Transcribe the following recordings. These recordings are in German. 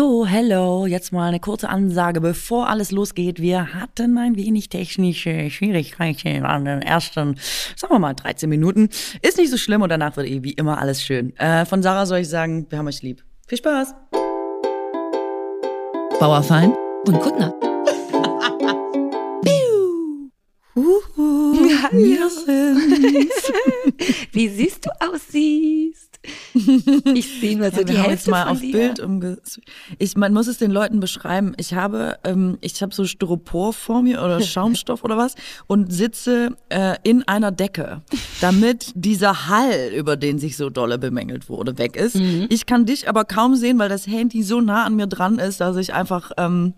So, hello, jetzt mal eine kurze Ansage, bevor alles losgeht. Wir hatten ein wenig technische Schwierigkeiten an den ersten, sagen wir mal, 13 Minuten. Ist nicht so schlimm und danach wird eh wie immer alles schön. Äh, von Sarah soll ich sagen, wir haben euch lieb. Viel Spaß! Bauerfein und Kuttner. Uhu, Wie siehst du aussiehst? Ich sehe nur so ja, die Hälfte jetzt mal auf dir. Bild umge ich man muss es den Leuten beschreiben ich habe ähm, ich habe so Styropor vor mir oder Schaumstoff oder was und sitze äh, in einer Decke damit dieser Hall über den sich so dolle bemängelt wurde weg ist Mhm. ich kann dich aber kaum sehen weil das Handy so nah an mir dran ist dass ich einfach ähm,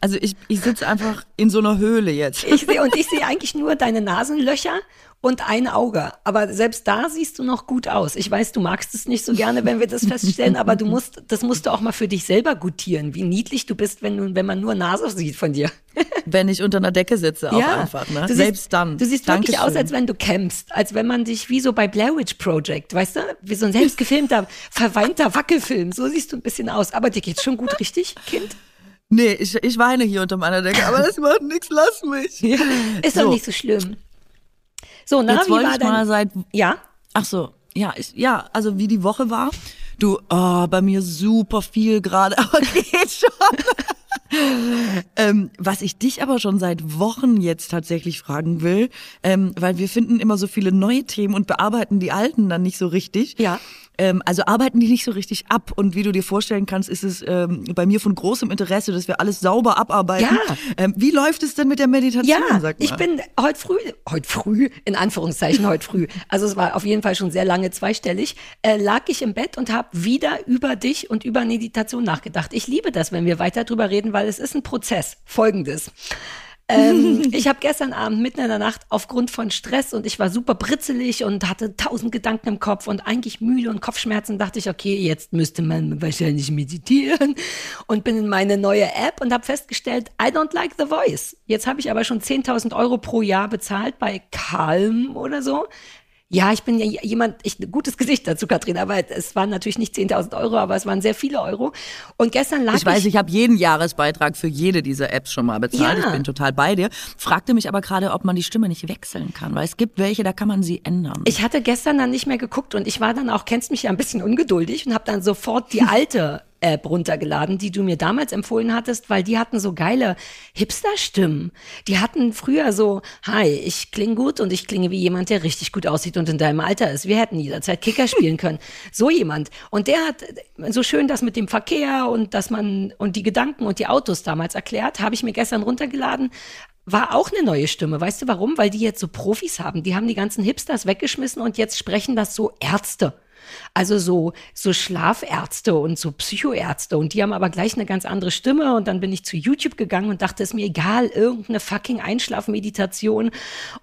also ich, ich sitze einfach in so einer Höhle jetzt Ich sehe, und ich sehe eigentlich nur deine Nasenlöcher und ein Auge. Aber selbst da siehst du noch gut aus. Ich weiß, du magst es nicht so gerne, wenn wir das feststellen, aber du musst, das musst du auch mal für dich selber gutieren, wie niedlich du bist, wenn, du, wenn man nur Nase sieht von dir. wenn ich unter einer Decke sitze auch einfach ne Du siehst, selbst dann Du siehst wirklich Dankeschön. aus, als wenn du campst, als wenn man dich wie so bei Blair Witch Project, weißt du, wie so ein selbstgefilmter, verweinter Wackelfilm. So siehst du ein bisschen aus. Aber dir geht's schon gut, richtig, Kind? Nee, ich, ich weine hier unter meiner Decke, aber das macht nichts, lass mich. Ist So. doch nicht so schlimm. So, na, Jetzt wie wollte war ich mal dein... seit, Ja? ach so, ja, ich, ja, also wie die Woche war. Du, oh, bei mir super viel gerade, aber geht schon. ähm, was ich dich aber schon seit Wochen jetzt tatsächlich fragen will, ähm, weil wir finden immer so viele neue Themen und bearbeiten die alten dann nicht so richtig. Ja. Ähm, also arbeiten die nicht so richtig ab. Und wie du dir vorstellen kannst, ist es ähm, bei mir von großem Interesse, dass wir alles sauber abarbeiten. Ja. Ähm, wie läuft es denn mit der Meditation? Ja, ich bin heute früh, heute früh, in Anführungszeichen heute früh, also es war auf jeden Fall schon sehr lange zweistellig, äh, lag ich im Bett und habe wieder über dich und über Meditation nachgedacht. Ich liebe das, wenn wir weiter drüber reden, weil es ist ein Prozess. Folgendes. Ähm, ich habe gestern Abend mitten in der Nacht aufgrund von Stress und ich war super britzelig und hatte tausend Gedanken im Kopf und eigentlich müde und Kopfschmerzen, dachte ich, okay, jetzt müsste man wahrscheinlich meditieren und bin in meine neue App und habe festgestellt, I don't like the voice. Jetzt habe ich aber schon 10.000 Euro pro Jahr bezahlt bei Calm oder so. Ja, ich bin ja jemand, ich gutes Gesicht dazu, Katrin, aber es waren natürlich nicht 10.000 Euro, aber es waren sehr viele Euro. Und gestern lag Ich weiß, ich habe jeden Jahresbeitrag für jede dieser Apps schon mal bezahlt. Ja. Ich bin total bei dir. Fragte mich aber gerade, ob man die Stimme nicht wechseln kann, weil es gibt welche, da kann man sie ändern. Ich hatte gestern dann nicht mehr geguckt und ich war dann auch, kennst mich ja ein bisschen ungeduldig und habe dann sofort die alte App runtergeladen, die du mir damals empfohlen hattest, weil die hatten so geile Hipster-Stimmen. Die hatten früher so, hi, ich klinge gut und ich klinge wie jemand, der richtig gut aussieht und in deinem Alter ist. Wir hätten jederzeit Kicker spielen können. So jemand. Und der hat so schön das mit dem Verkehr und dass man und die Gedanken und die Autos damals erklärt, habe ich mir gestern runtergeladen, war auch eine neue Stimme. Weißt du warum? Weil die jetzt so Profis haben. Die haben die ganzen Hipsters weggeschmissen und jetzt sprechen das so Ärzte. Also so, so Schlafärzte und so Psychoärzte. Und die haben aber gleich eine ganz andere Stimme. Und dann bin ich zu YouTube gegangen und dachte, ist mir egal, irgendeine fucking Einschlafmeditation.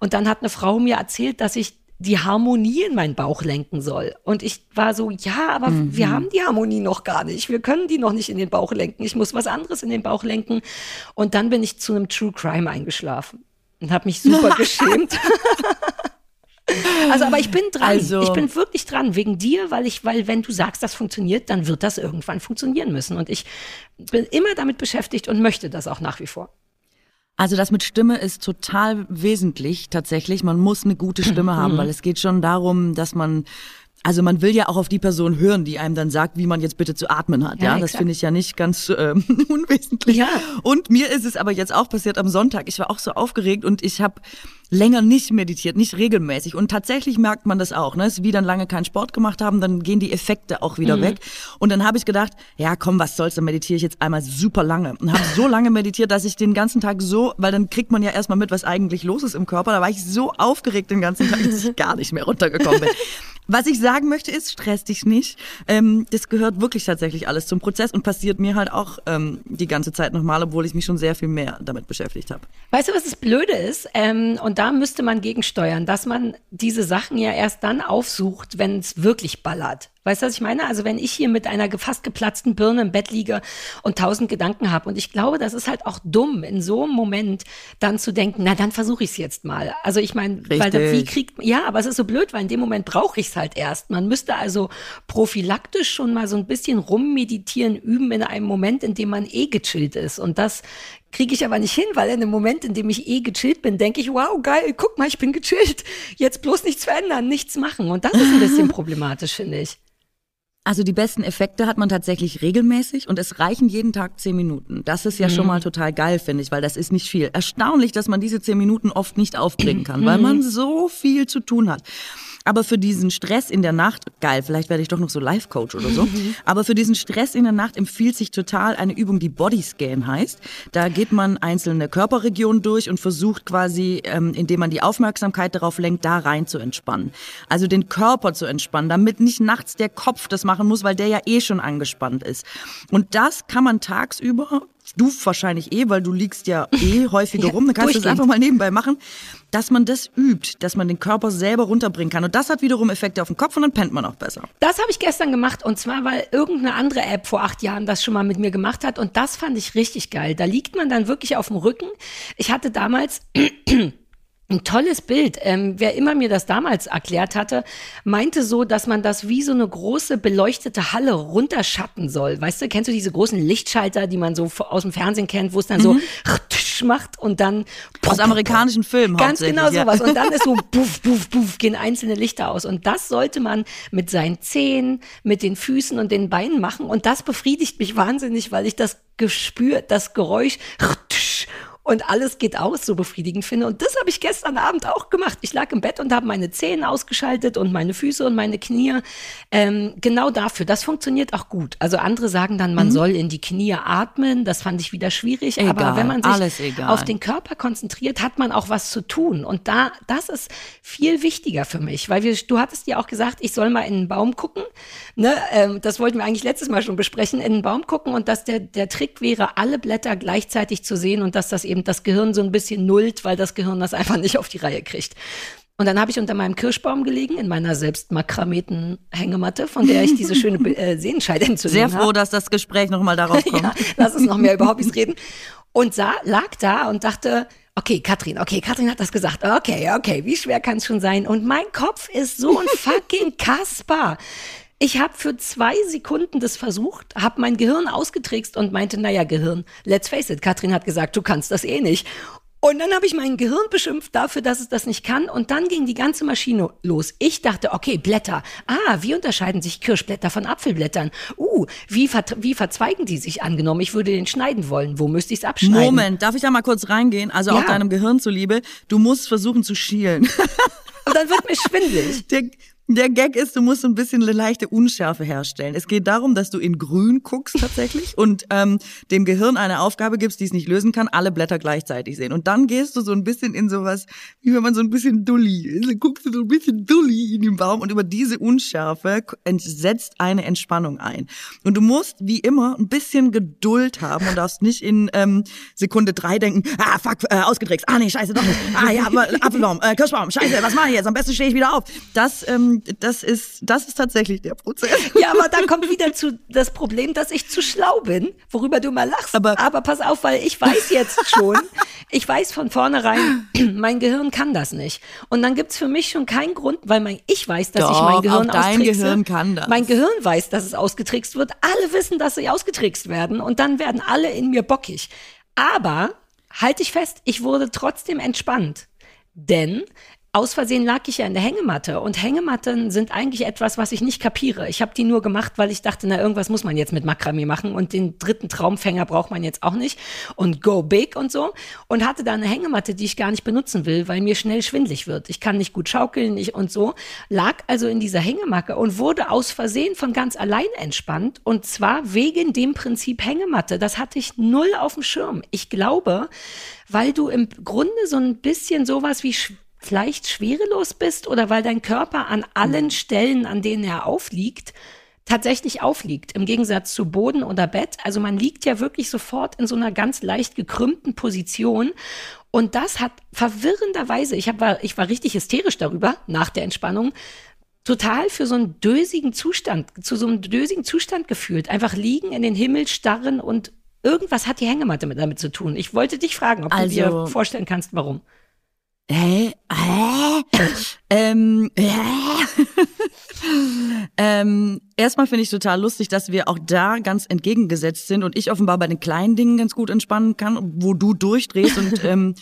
Und dann hat eine Frau mir erzählt, dass ich die Harmonie in meinen Bauch lenken soll. Und ich war so, ja, aber wir haben die Harmonie noch gar nicht. Wir können die noch nicht in den Bauch lenken. Ich muss was anderes in den Bauch lenken. Und dann bin ich zu einem True Crime eingeschlafen und habe mich super geschämt. Also, aber ich bin dran. Also- ich bin wirklich dran wegen dir, weil ich, weil wenn du sagst, das funktioniert, dann wird das irgendwann funktionieren müssen. Und ich bin immer damit beschäftigt und möchte das auch nach wie vor. Also das mit Stimme ist total wesentlich tatsächlich. Man muss eine gute Stimme Mhm. haben, weil es geht schon darum, dass man also man will ja auch auf die Person hören, die einem dann sagt, wie man jetzt bitte zu atmen hat. Ja, Ja, das finde ich ja nicht ganz ähm, unwesentlich. Ja. Und mir ist es aber jetzt auch passiert am Sonntag. Ich war auch so aufgeregt und ich habe länger nicht meditiert, nicht regelmäßig. Und tatsächlich merkt man das auch. Ne? Wie dann lange keinen Sport gemacht haben, dann gehen die Effekte auch Mhm. wieder weg. Und dann habe ich gedacht, ja komm, was soll's, dann meditiere ich jetzt einmal super lange. Und habe so lange meditiert, dass ich den ganzen Tag so, weil dann kriegt man ja erstmal mit, was eigentlich los ist im Körper. Da war ich so aufgeregt den ganzen Tag, dass ich gar nicht mehr runtergekommen bin. Was ich sagen möchte ist, stress dich nicht. Ähm, das gehört wirklich tatsächlich alles zum Prozess und passiert mir halt auch ähm, die ganze Zeit nochmal, obwohl ich mich schon sehr viel mehr damit beschäftigt habe. Weißt du, was das Blöde ist? Ähm, und da müsste man gegensteuern, dass man diese Sachen ja erst dann aufsucht, wenn es wirklich ballert. Weißt du, was ich meine? Also wenn ich hier mit einer fast geplatzten Birne im Bett liege und tausend Gedanken habe und ich glaube, das ist halt auch dumm, in so einem Moment dann zu denken, na dann versuche ich es jetzt mal. Also ich meine, weil da, wie kriegt ja, aber es ist so blöd, weil in dem Moment brauche ich es halt erst. Man müsste also prophylaktisch schon mal so ein bisschen rummeditieren üben in einem Moment, in dem man eh gechillt ist und das kriege ich aber nicht hin, weil in dem Moment, in dem ich eh gechillt bin, denke ich, wow, geil, guck mal, ich bin gechillt. Jetzt bloß nichts verändern, nichts machen. Und das ist ein bisschen problematisch, finde ich. Also die besten Effekte hat man tatsächlich regelmäßig und es reichen jeden Tag zehn Minuten. Das ist ja mhm. schon mal total geil, finde ich, weil das ist nicht viel. Erstaunlich, dass man diese zehn Minuten oft nicht aufbringen kann, mhm. weil man so viel zu tun hat. Aber für diesen Stress in der Nacht, geil, vielleicht werde ich doch noch so Life-Coach oder so. Aber für diesen Stress in der Nacht empfiehlt sich total eine Übung, die Bodyscan heißt. Da geht man einzelne Körperregionen durch und versucht quasi, ähm, indem man die Aufmerksamkeit darauf lenkt, da rein zu entspannen. Also den Körper zu entspannen, damit nicht nachts der Kopf das machen muss, weil der ja eh schon angespannt ist. Und das kann man tagsüber du wahrscheinlich eh, weil du liegst ja eh häufiger ja, rum, dann kannst du das einfach mal nebenbei machen, dass man das übt, dass man den Körper selber runterbringen kann. Und das hat wiederum Effekte auf den Kopf und dann pennt man auch besser. Das habe ich gestern gemacht und zwar, weil irgendeine andere App vor acht Jahren das schon mal mit mir gemacht hat und das fand ich richtig geil. Da liegt man dann wirklich auf dem Rücken. Ich hatte damals ein tolles Bild. Ähm, wer immer mir das damals erklärt hatte, meinte so, dass man das wie so eine große beleuchtete Halle runterschatten soll. Weißt du, kennst du diese großen Lichtschalter, die man so aus dem Fernsehen kennt, wo es dann mhm. so macht und dann aus amerikanischen Filmen ganz genau sowas ja. und dann ist so puff puff puff gehen einzelne Lichter aus und das sollte man mit seinen Zehen, mit den Füßen und den Beinen machen und das befriedigt mich wahnsinnig, weil ich das Gespür, das Geräusch und alles geht aus, so befriedigend finde. Und das habe ich gestern Abend auch gemacht. Ich lag im Bett und habe meine Zehen ausgeschaltet und meine Füße und meine Knie. Ähm, genau dafür. Das funktioniert auch gut. Also andere sagen dann, man mhm. soll in die Knie atmen. Das fand ich wieder schwierig. Egal, Aber wenn man sich auf den Körper konzentriert, hat man auch was zu tun. Und da, das ist viel wichtiger für mich, weil wir, du hattest ja auch gesagt, ich soll mal in den Baum gucken. Ne? Ähm, das wollten wir eigentlich letztes Mal schon besprechen, in den Baum gucken und dass der, der Trick wäre, alle Blätter gleichzeitig zu sehen und dass das eben eben das Gehirn so ein bisschen nullt, weil das Gehirn das einfach nicht auf die Reihe kriegt. Und dann habe ich unter meinem Kirschbaum gelegen, in meiner selbst makrameten Hängematte, von der ich diese schöne äh, Sehenscheidentzündung habe. Sehr froh, hab. dass das Gespräch nochmal darauf kommt. ja, lass uns noch mehr über Hobbys reden. Und sah, lag da und dachte, okay, Katrin, okay, Katrin hat das gesagt. Okay, okay, wie schwer kann es schon sein? Und mein Kopf ist so ein fucking Kasper. Ich habe für zwei Sekunden das versucht, habe mein Gehirn ausgetrickst und meinte, naja, Gehirn, let's face it, Katrin hat gesagt, du kannst das eh nicht. Und dann habe ich mein Gehirn beschimpft dafür, dass es das nicht kann. Und dann ging die ganze Maschine los. Ich dachte, okay, Blätter. Ah, wie unterscheiden sich Kirschblätter von Apfelblättern? Uh, wie, ver wie verzweigen die sich angenommen? Ich würde den schneiden wollen. Wo müsste ich es abschneiden? Moment, darf ich da mal kurz reingehen? Also ja. auch deinem Gehirn zuliebe. Du musst versuchen zu schielen. Und dann wird mir schwindelig. Der, der Gag ist, du musst so ein bisschen eine leichte Unschärfe herstellen. Es geht darum, dass du in Grün guckst tatsächlich und ähm, dem Gehirn eine Aufgabe gibst, die es nicht lösen kann, alle Blätter gleichzeitig sehen. Und dann gehst du so ein bisschen in sowas, wie wenn man so ein bisschen dulli ist. Dann guckst du so ein bisschen dulli in den Baum und über diese Unschärfe entsetzt eine Entspannung ein. Und du musst, wie immer, ein bisschen Geduld haben und darfst nicht in ähm, Sekunde drei denken, ah, fuck, äh, ausgetrickst, ah nee, scheiße, doch nicht, ah ja, Apfelbaum, äh, Kirschbaum, scheiße, was mache ich jetzt? Am besten stehe ich wieder auf. Das ähm, das ist, das ist tatsächlich der Prozess. Ja, aber da kommt wieder zu das Problem, dass ich zu schlau bin, worüber du mal lachst. Aber, aber pass auf, weil ich weiß jetzt schon, ich weiß von vornherein, mein Gehirn kann das nicht. Und dann gibt's für mich schon keinen Grund, weil mein, ich weiß, dass Doch, ich mein Gehirn auch dein Gehirn kann das. Mein Gehirn weiß, dass es ausgetrickst wird. Alle wissen, dass sie ausgetrickst werden. Und dann werden alle in mir bockig. Aber halte ich fest, ich wurde trotzdem entspannt. Denn aus Versehen lag ich ja in der Hängematte und Hängematten sind eigentlich etwas, was ich nicht kapiere. Ich habe die nur gemacht, weil ich dachte, na irgendwas muss man jetzt mit Makramee machen und den dritten Traumfänger braucht man jetzt auch nicht und go big und so und hatte da eine Hängematte, die ich gar nicht benutzen will, weil mir schnell schwindlig wird. Ich kann nicht gut schaukeln nicht und so. Lag also in dieser Hängematte und wurde aus Versehen von ganz allein entspannt und zwar wegen dem Prinzip Hängematte. Das hatte ich null auf dem Schirm. Ich glaube, weil du im Grunde so ein bisschen sowas wie vielleicht schwerelos bist oder weil dein Körper an allen Stellen, an denen er aufliegt, tatsächlich aufliegt, im Gegensatz zu Boden oder Bett. Also man liegt ja wirklich sofort in so einer ganz leicht gekrümmten Position. Und das hat verwirrenderweise, ich, hab, war, ich war richtig hysterisch darüber nach der Entspannung, total für so einen dösigen Zustand, zu so einem dösigen Zustand gefühlt. Einfach liegen in den Himmel starren und irgendwas hat die Hängematte mit damit zu tun. Ich wollte dich fragen, ob Also- du dir vorstellen kannst, warum. Hä? Hä? ähm, hä? ähm, erstmal finde ich total lustig, dass wir auch da ganz entgegengesetzt sind und ich offenbar bei den kleinen Dingen ganz gut entspannen kann, wo du durchdrehst und ähm,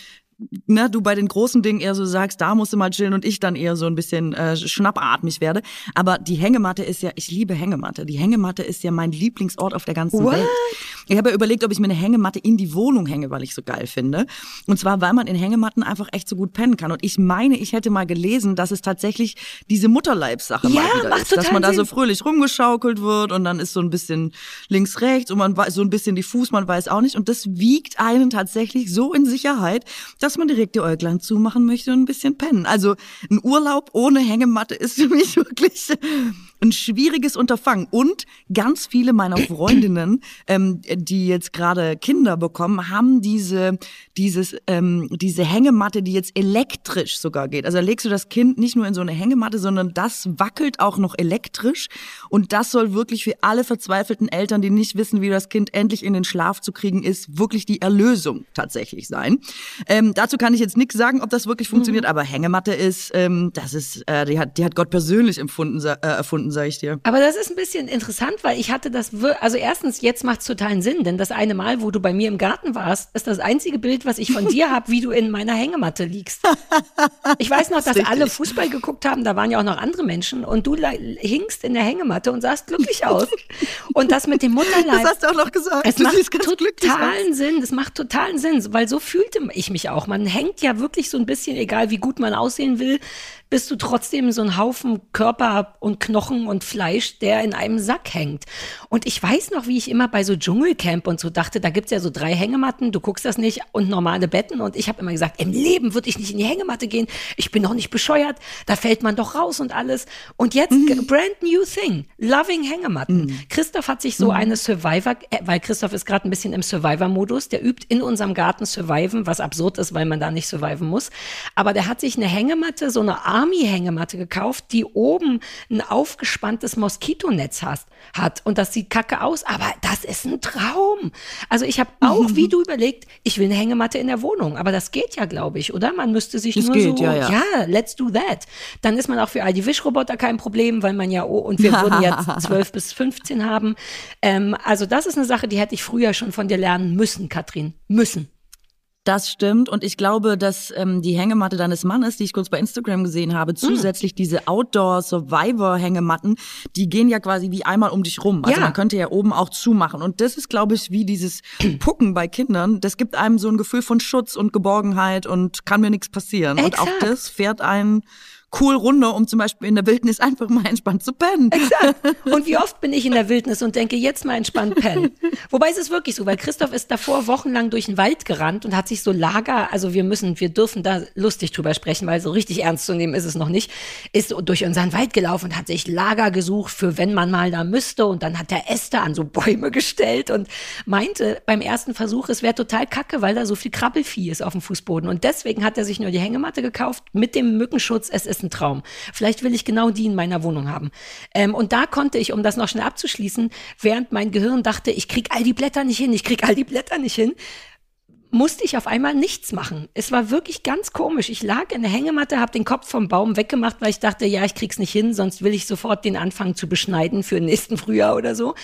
ne, du bei den großen Dingen eher so sagst, da musst du mal chillen und ich dann eher so ein bisschen äh, schnappatmig werde. Aber die Hängematte ist ja, ich liebe Hängematte. Die Hängematte ist ja mein Lieblingsort auf der ganzen What? Welt. Ich habe ja überlegt, ob ich mir eine Hängematte in die Wohnung hänge, weil ich so geil finde. Und zwar, weil man in Hängematten einfach echt so gut pennen kann. Und ich meine, ich hätte mal gelesen, dass es tatsächlich diese Mutterleibssache Ja, mal wieder macht ist. Dass man da so fröhlich rumgeschaukelt wird und dann ist so ein bisschen links, rechts und man weiß so ein bisschen diffus, man weiß auch nicht. Und das wiegt einen tatsächlich so in Sicherheit, dass man direkt die Äuglein zumachen möchte und ein bisschen pennen. Also ein Urlaub ohne Hängematte ist für mich wirklich ein schwieriges Unterfangen. Und ganz viele meiner Freundinnen, ähm, die jetzt gerade Kinder bekommen, haben diese, dieses, ähm, diese Hängematte, die jetzt elektrisch sogar geht. Also da legst du das Kind nicht nur in so eine Hängematte, sondern das wackelt auch noch elektrisch. Und das soll wirklich für alle verzweifelten Eltern, die nicht wissen, wie das Kind endlich in den Schlaf zu kriegen ist, wirklich die Erlösung tatsächlich sein. Ähm, dazu kann ich jetzt nichts sagen, ob das wirklich funktioniert, aber Hängematte ist, ähm, das ist, äh, die hat, die hat Gott persönlich empfunden, äh, erfunden, sag ich dir. Aber das ist ein bisschen interessant, weil ich hatte das, also erstens, jetzt macht es totalen Sinn, denn das eine Mal, wo du bei mir im Garten warst, ist das einzige Bild, was ich von dir habe, wie du in meiner Hängematte liegst. Ich weiß noch, dass Richtig. alle Fußball geguckt haben, da waren ja auch noch andere Menschen und du hingst in der Hängematte und sahst glücklich aus. Und das mit dem Mutterleib. Das hast du auch noch gesagt. Es du macht totalen Sinn, es macht totalen Sinn, weil so fühlte ich mich auch. Man hängt ja wirklich so ein bisschen, egal wie gut man aussehen will, bist du trotzdem so ein Haufen Körper und Knochen und Fleisch, der in einem Sack hängt. Und ich weiß noch, wie ich immer bei so Dschungelcamp und so dachte, da gibt's ja so drei Hängematten, du guckst das nicht und normale Betten. Und ich habe immer gesagt, im Leben würde ich nicht in die Hängematte gehen. Ich bin doch nicht bescheuert, da fällt man doch raus und alles. Und jetzt Mhm. brand new thing, loving Hängematten. Christoph hat sich so Mhm. eine Survivor, äh, weil Christoph ist gerade ein bisschen im Survivor-Modus, der übt in unserem Garten Surviven, was absurd ist, weil man da nicht surviven muss. Aber der hat sich eine Hängematte, so eine Army-Hängematte gekauft, die oben ein aufgespanntes Moskitonetz hast, hat. Und das sieht kacke aus, aber das ist ein Traum. Also ich habe auch, wie du überlegt, ich will eine Hängematte in der Wohnung. Aber das geht ja, glaube ich, oder? Man müsste sich Das nur geht, so, ja, ja. ja, let's do that. Dann ist man auch für all die Wischroboter kein Problem, weil man ja, oh, und wir würden jetzt 12 bis 15 haben. Ähm, also das ist eine Sache, die hätte ich früher schon von dir lernen müssen, Katrin. Müssen. Das stimmt und ich glaube, dass ähm, die Hängematte deines Mannes, die ich kurz bei Instagram gesehen habe, zusätzlich diese Outdoor-Survivor-Hängematten, die gehen ja quasi wie einmal um dich rum. Also Ja. man könnte ja oben auch zumachen. Und das ist, glaube ich, wie dieses Pucken bei Kindern. Das gibt einem so ein Gefühl von Schutz und Geborgenheit und kann mir nichts passieren. Und auch Exakt. das fährt einen cool runter, um zum Beispiel in der Wildnis einfach mal entspannt zu pennen. Exakt. Und wie oft bin ich in der Wildnis und denke, jetzt mal entspannt pennen. Wobei es ist wirklich so, weil Christoph ist davor wochenlang durch den Wald gerannt und hat sich so Lager, also wir müssen, wir dürfen da lustig drüber sprechen, weil so richtig ernst zu nehmen ist es noch nicht, ist durch unseren Wald gelaufen und hat sich Lager gesucht für wenn man mal da müsste und dann hat der Äste an so Bäume gestellt und meinte beim ersten Versuch, es wäre total kacke, weil da so viel Krabbelvieh ist auf dem Fußboden und deswegen hat er sich nur die Hängematte gekauft mit dem Mückenschutz. Es ist ein Traum. Vielleicht will ich genau die in meiner Wohnung haben. Ähm, und da konnte ich, um das noch schnell abzuschließen, während mein Gehirn dachte, ich krieg all die Blätter nicht hin, ich krieg all die Blätter nicht hin, musste ich auf einmal nichts machen. Es war wirklich ganz komisch. Ich lag in der Hängematte, habe den Kopf vom Baum weggemacht, weil ich dachte, ja, ich krieg's nicht hin, sonst will ich sofort den anfangen zu beschneiden für nächsten Frühjahr oder so.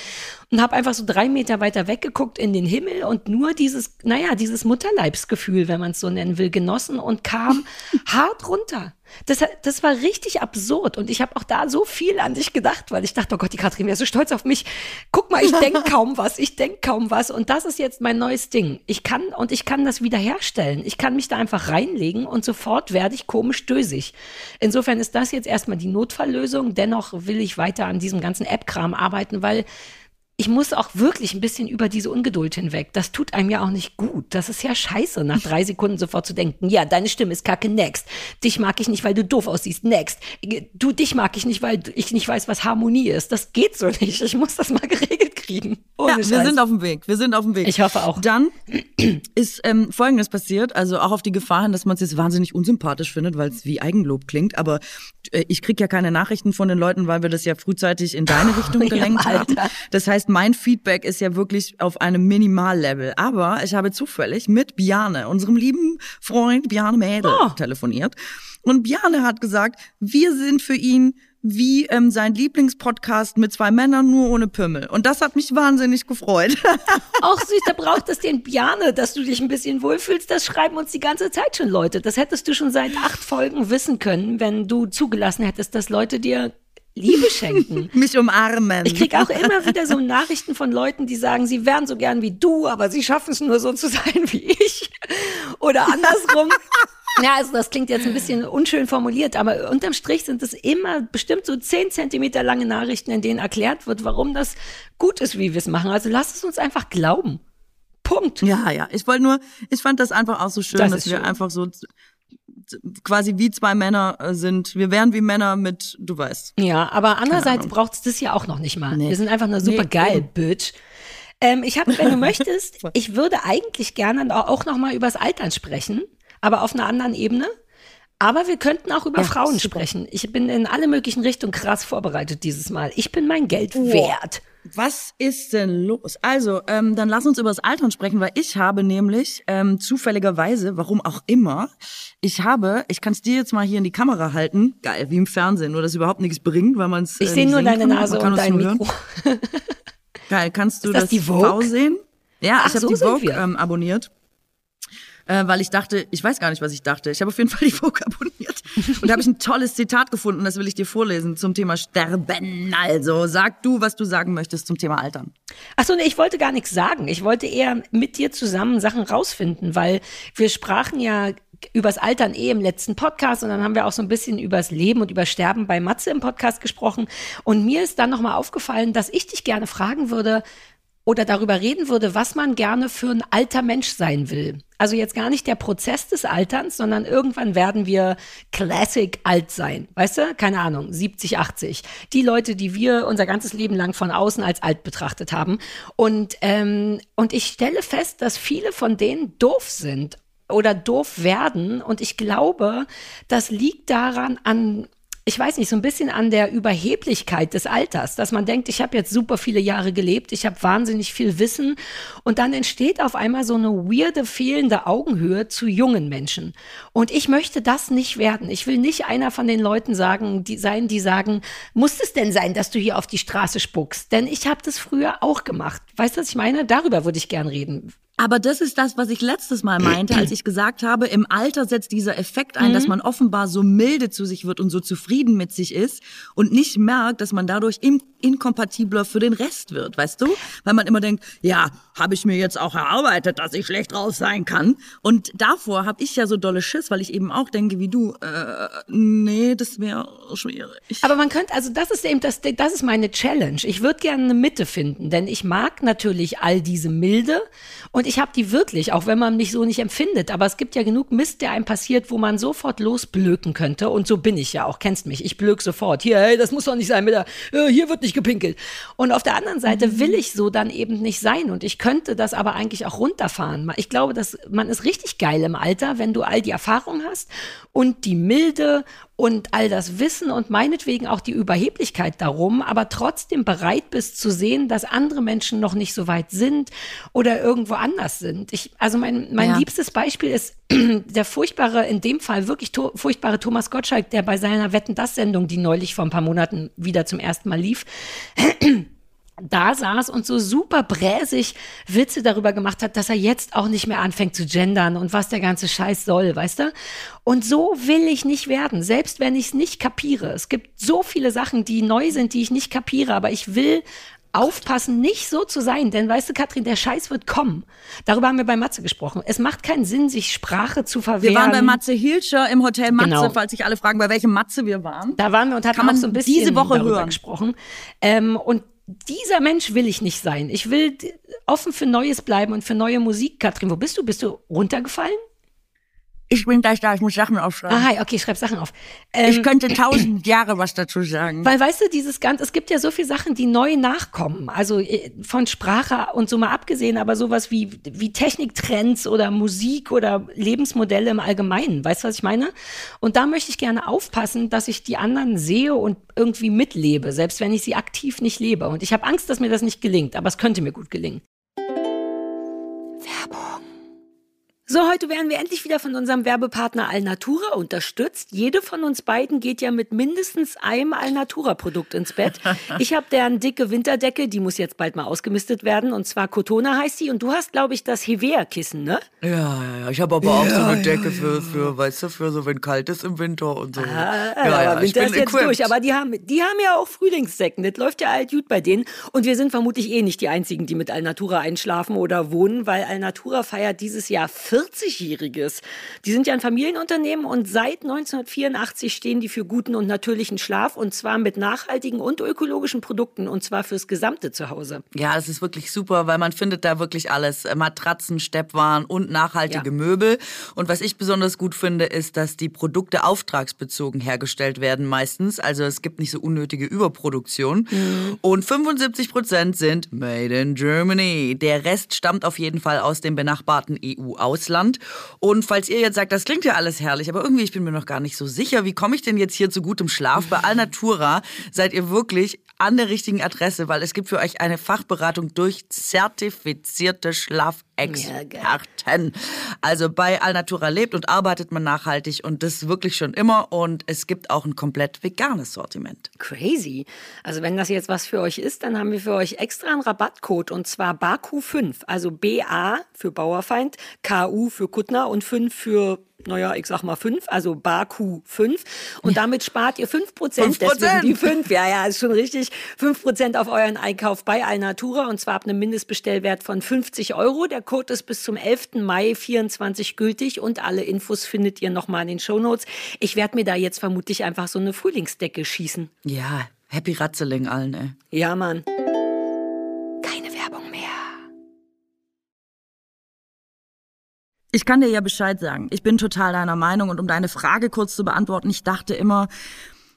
Und habe einfach so drei Meter weiter weggeguckt in den Himmel und nur dieses, naja, dieses Mutterleibsgefühl, wenn man es so nennen will, genossen und kam hart runter. Das, das war richtig absurd und ich habe auch da so viel an dich gedacht, weil ich dachte, oh Gott, die Katrin wäre so stolz auf mich. Guck mal, ich denke kaum was, ich denke kaum was und das ist jetzt mein neues Ding. Ich kann und ich kann das wiederherstellen. Ich kann mich da einfach reinlegen und sofort werde ich komisch dösig. Insofern ist das jetzt erstmal die Notfalllösung. Dennoch will ich weiter an diesem ganzen App-Kram arbeiten, weil ich muss auch wirklich ein bisschen über diese Ungeduld hinweg. Das tut einem ja auch nicht gut. Das ist ja scheiße, nach drei Sekunden sofort zu denken, ja, deine Stimme ist kacke, next. Dich mag ich nicht, weil du doof aussiehst, next. Du, dich mag ich nicht, weil ich nicht weiß, was Harmonie ist. Das geht so nicht. Ich muss das mal geregelt kriegen. Ohne ja, wir Scheiß. sind auf dem Weg. Wir sind auf dem Weg. Ich hoffe auch. Dann ist ähm, Folgendes passiert, also auch auf die Gefahr hin, dass man es jetzt wahnsinnig unsympathisch findet, weil es wie Eigenlob klingt. Aber äh, ich krieg ja keine Nachrichten von den Leuten, weil wir das ja frühzeitig in deine Richtung gelenkt ja, haben. Das heißt, mein Feedback ist ja wirklich auf einem Minimallevel. Aber ich habe zufällig mit Biane, unserem lieben Freund Biane Mädel, oh. telefoniert. Und Biane hat gesagt, wir sind für ihn wie ähm, sein Lieblingspodcast mit zwei Männern nur ohne Pimmel. Und das hat mich wahnsinnig gefreut. Auch süß, da braucht es den Biane, dass du dich ein bisschen wohlfühlst. Das schreiben uns die ganze Zeit schon Leute. Das hättest du schon seit acht Folgen wissen können, wenn du zugelassen hättest, dass Leute dir Liebe schenken. Mich umarmen. Ich krieg auch immer wieder so Nachrichten von Leuten, die sagen, sie wären so gern wie du, aber sie schaffen es nur so zu sein wie ich. Oder andersrum. Ja, also das klingt jetzt ein bisschen unschön formuliert, aber unterm Strich sind es immer bestimmt so zehn Zentimeter lange Nachrichten, in denen erklärt wird, warum das gut ist, wie wir es machen. Also lass es uns einfach glauben. Punkt. Ja, ja. Ich wollte nur, ich fand das einfach auch so schön, das dass wir schön. einfach so quasi wie zwei Männer äh, sind. Wir wären wie Männer mit, du weißt. Ja, aber andererseits braucht es das ja auch noch nicht mal. Nee. Wir sind einfach eine super nee, geil, Bitch. Ähm, ich habe, wenn du möchtest, ich würde eigentlich gerne auch noch mal übers Altern sprechen aber auf einer anderen Ebene. Aber wir könnten auch über ja, Frauen super. sprechen. Ich bin in alle möglichen Richtungen krass vorbereitet dieses Mal. Ich bin mein Geld wow. wert. Was ist denn los? Also, ähm, dann lass uns über das Altern sprechen, weil ich habe nämlich ähm, zufälligerweise, warum auch immer, ich habe, ich kann es dir jetzt mal hier in die Kamera halten, geil, wie im Fernsehen, nur dass es überhaupt nichts bringt, weil man es. Äh, ich sehe nur deine kann. Nase und dein Mikro. geil, kannst du ist das, das die Vogue? sehen? Ja, Ach, ich habe so die Vogue ähm, abonniert äh, weil ich dachte, ich weiß gar nicht, was ich dachte. Ich habe auf jeden Fall die Vogue abonniert und da habe ich ein tolles Zitat gefunden, das will ich dir vorlesen zum Thema Sterben. Also sag du, was du sagen möchtest zum Thema Altern. Ach so, nee, ich wollte gar nichts sagen. Ich wollte eher mit dir zusammen Sachen rausfinden, weil wir sprachen ja übers Altern eh im letzten Podcast und dann haben wir auch so ein bisschen übers Leben und über Sterben bei Matze im Podcast gesprochen und mir ist dann nochmal aufgefallen, dass ich dich gerne fragen würde, oder darüber reden würde, was man gerne für ein alter Mensch sein will. Also jetzt gar nicht der Prozess des Alterns, sondern irgendwann werden wir Classic alt sein. Weißt du? Keine Ahnung, 70, 80. Die Leute, die wir unser ganzes Leben lang von außen als alt betrachtet haben. Und, ähm, und ich stelle fest, dass viele von denen doof sind oder doof werden. Und ich glaube, das liegt daran an ich weiß nicht, so ein bisschen an der Überheblichkeit des Alters, dass man denkt, ich habe jetzt super viele Jahre gelebt, ich habe wahnsinnig viel Wissen und dann entsteht auf einmal so eine weirde, fehlende Augenhöhe zu jungen Menschen. Und ich möchte das nicht werden. Ich will nicht einer von den Leuten sagen, die sein, die sagen, muss es denn sein, dass du hier auf die Straße spuckst? Denn ich habe das früher auch gemacht. Weißt du, was ich meine? Darüber würde ich gern reden. Aber das ist das, was ich letztes Mal meinte, als ich gesagt habe, im Alter setzt dieser Effekt ein, mhm. dass man offenbar so milde zu sich wird und so zufrieden mit sich ist und nicht merkt, dass man dadurch inkompatibler für den Rest wird, weißt du? Weil man immer denkt, ja, habe ich mir jetzt auch erarbeitet, dass ich schlecht raus sein kann. Und davor habe ich ja so dolle Schiss, weil ich eben auch denke, wie du, äh, nee, das wäre schwierig. Aber man könnte, also das ist eben, das, das ist meine Challenge. Ich würde gerne eine Mitte finden, denn ich mag natürlich all diese Milde und ich habe die wirklich, auch wenn man mich so nicht empfindet. Aber es gibt ja genug Mist, der einem passiert, wo man sofort losblöken könnte. Und so bin ich ja auch, kennst mich. Ich blöke sofort. Hier, hey, das muss doch nicht sein mit der, äh, hier wird nicht gepinkelt. Und auf der anderen Seite mhm. will ich so dann eben nicht sein. Und ich könnte das aber eigentlich auch runterfahren. Ich glaube, dass man ist richtig geil im Alter, wenn du all die Erfahrung hast und die Milde und all das Wissen und meinetwegen auch die Überheblichkeit darum, aber trotzdem bereit bist zu sehen, dass andere Menschen noch nicht so weit sind oder irgendwo anders sind. Ich, also mein, mein ja. liebstes Beispiel ist der furchtbare, in dem Fall wirklich furchtbare Thomas Gottschalk, der bei seiner Wetten das Sendung, die neulich vor ein paar Monaten wieder zum ersten Mal lief, da saß und so super bräsig Witze darüber gemacht hat, dass er jetzt auch nicht mehr anfängt zu gendern und was der ganze Scheiß soll, weißt du? Und so will ich nicht werden, selbst wenn ich es nicht kapiere. Es gibt so viele Sachen, die neu sind, die ich nicht kapiere, aber ich will aufpassen, nicht so zu sein, denn weißt du, Katrin, der Scheiß wird kommen. Darüber haben wir bei Matze gesprochen. Es macht keinen Sinn, sich Sprache zu verwehren. Wir waren bei Matze Hilscher im Hotel Matze, genau. falls sich alle fragen, bei welchem Matze wir waren. Da waren wir und hatten auch so ein bisschen diese Woche darüber hören. gesprochen. Ähm, und dieser Mensch will ich nicht sein. Ich will offen für Neues bleiben und für neue Musik. Katrin, wo bist du? Bist du runtergefallen? Ich bin gleich da, ich muss Sachen aufschreiben. Aha, okay, ich schreib Sachen auf. Ähm, ich könnte tausend Jahre was dazu sagen. Weil, weißt du, dieses Ganze, es gibt ja so viele Sachen, die neu nachkommen. Also äh, von Sprache und so mal abgesehen, aber sowas wie, wie Techniktrends oder Musik oder Lebensmodelle im Allgemeinen. Weißt du, was ich meine? Und da möchte ich gerne aufpassen, dass ich die anderen sehe und irgendwie mitlebe, selbst wenn ich sie aktiv nicht lebe. Und ich habe Angst, dass mir das nicht gelingt, aber es könnte mir gut gelingen. So, heute werden wir endlich wieder von unserem Werbepartner Alnatura unterstützt. Jede von uns beiden geht ja mit mindestens einem Alnatura-Produkt ins Bett. Ich habe deren dicke Winterdecke, die muss jetzt bald mal ausgemistet werden. Und zwar Cotona heißt sie. Und du hast, glaube ich, das Hevea-Kissen, ne? Ja, ja, ja. Ich habe aber auch ja, so eine Decke für, für, weißt du, für so, wenn kalt ist im Winter und so. Ah, ja, ja, Winter ist jetzt equipped. durch. Aber die haben, die haben ja auch Frühlingsdecken. Das läuft ja alt gut bei denen. Und wir sind vermutlich eh nicht die Einzigen, die mit Alnatura einschlafen oder wohnen, weil Alnatura feiert dieses Jahr 40-Jähriges. Die sind ja ein Familienunternehmen und seit 1984 stehen die für guten und natürlichen Schlaf und zwar mit nachhaltigen und ökologischen Produkten und zwar fürs gesamte Zuhause. Ja, das ist wirklich super, weil man findet da wirklich alles. Matratzen, Steppwaren und nachhaltige ja. Möbel. Und was ich besonders gut finde, ist, dass die Produkte auftragsbezogen hergestellt werden meistens. Also es gibt nicht so unnötige Überproduktion. Mhm. Und 75 Prozent sind made in Germany. Der Rest stammt auf jeden Fall aus dem benachbarten EU-Ausland. Ausland. Und falls ihr jetzt sagt, das klingt ja alles herrlich, aber irgendwie, ich bin mir noch gar nicht so sicher, wie komme ich denn jetzt hier zu gutem Schlaf? Bei Alnatura seid ihr wirklich an der richtigen Adresse, weil es gibt für euch eine Fachberatung durch zertifizierte Schlafexperten. Also bei Alnatura lebt und arbeitet man nachhaltig und das wirklich schon immer und es gibt auch ein komplett veganes Sortiment. Crazy. Also wenn das jetzt was für euch ist, dann haben wir für euch extra einen Rabattcode und zwar BAKU5, also BA für Bauerfeind, KU für Kuttner und 5 für naja, ich sag mal fünf, also Baku fünf. Und damit spart ihr fünf Prozent. Deswegen die fünf, ja, ja, ist schon richtig. Fünf Prozent auf euren Einkauf bei Alnatura und zwar ab einem Mindestbestellwert von 50 Euro. Der Code ist bis zum 11. Mai 24 gültig und alle Infos findet ihr nochmal in den Shownotes. Ich werde mir da jetzt vermutlich einfach so eine Frühlingsdecke schießen. Ja, Happy Ratzeling allen, ey. Ja, Mann. Ich kann dir ja Bescheid sagen. Ich bin total deiner Meinung und um deine Frage kurz zu beantworten, ich dachte immer,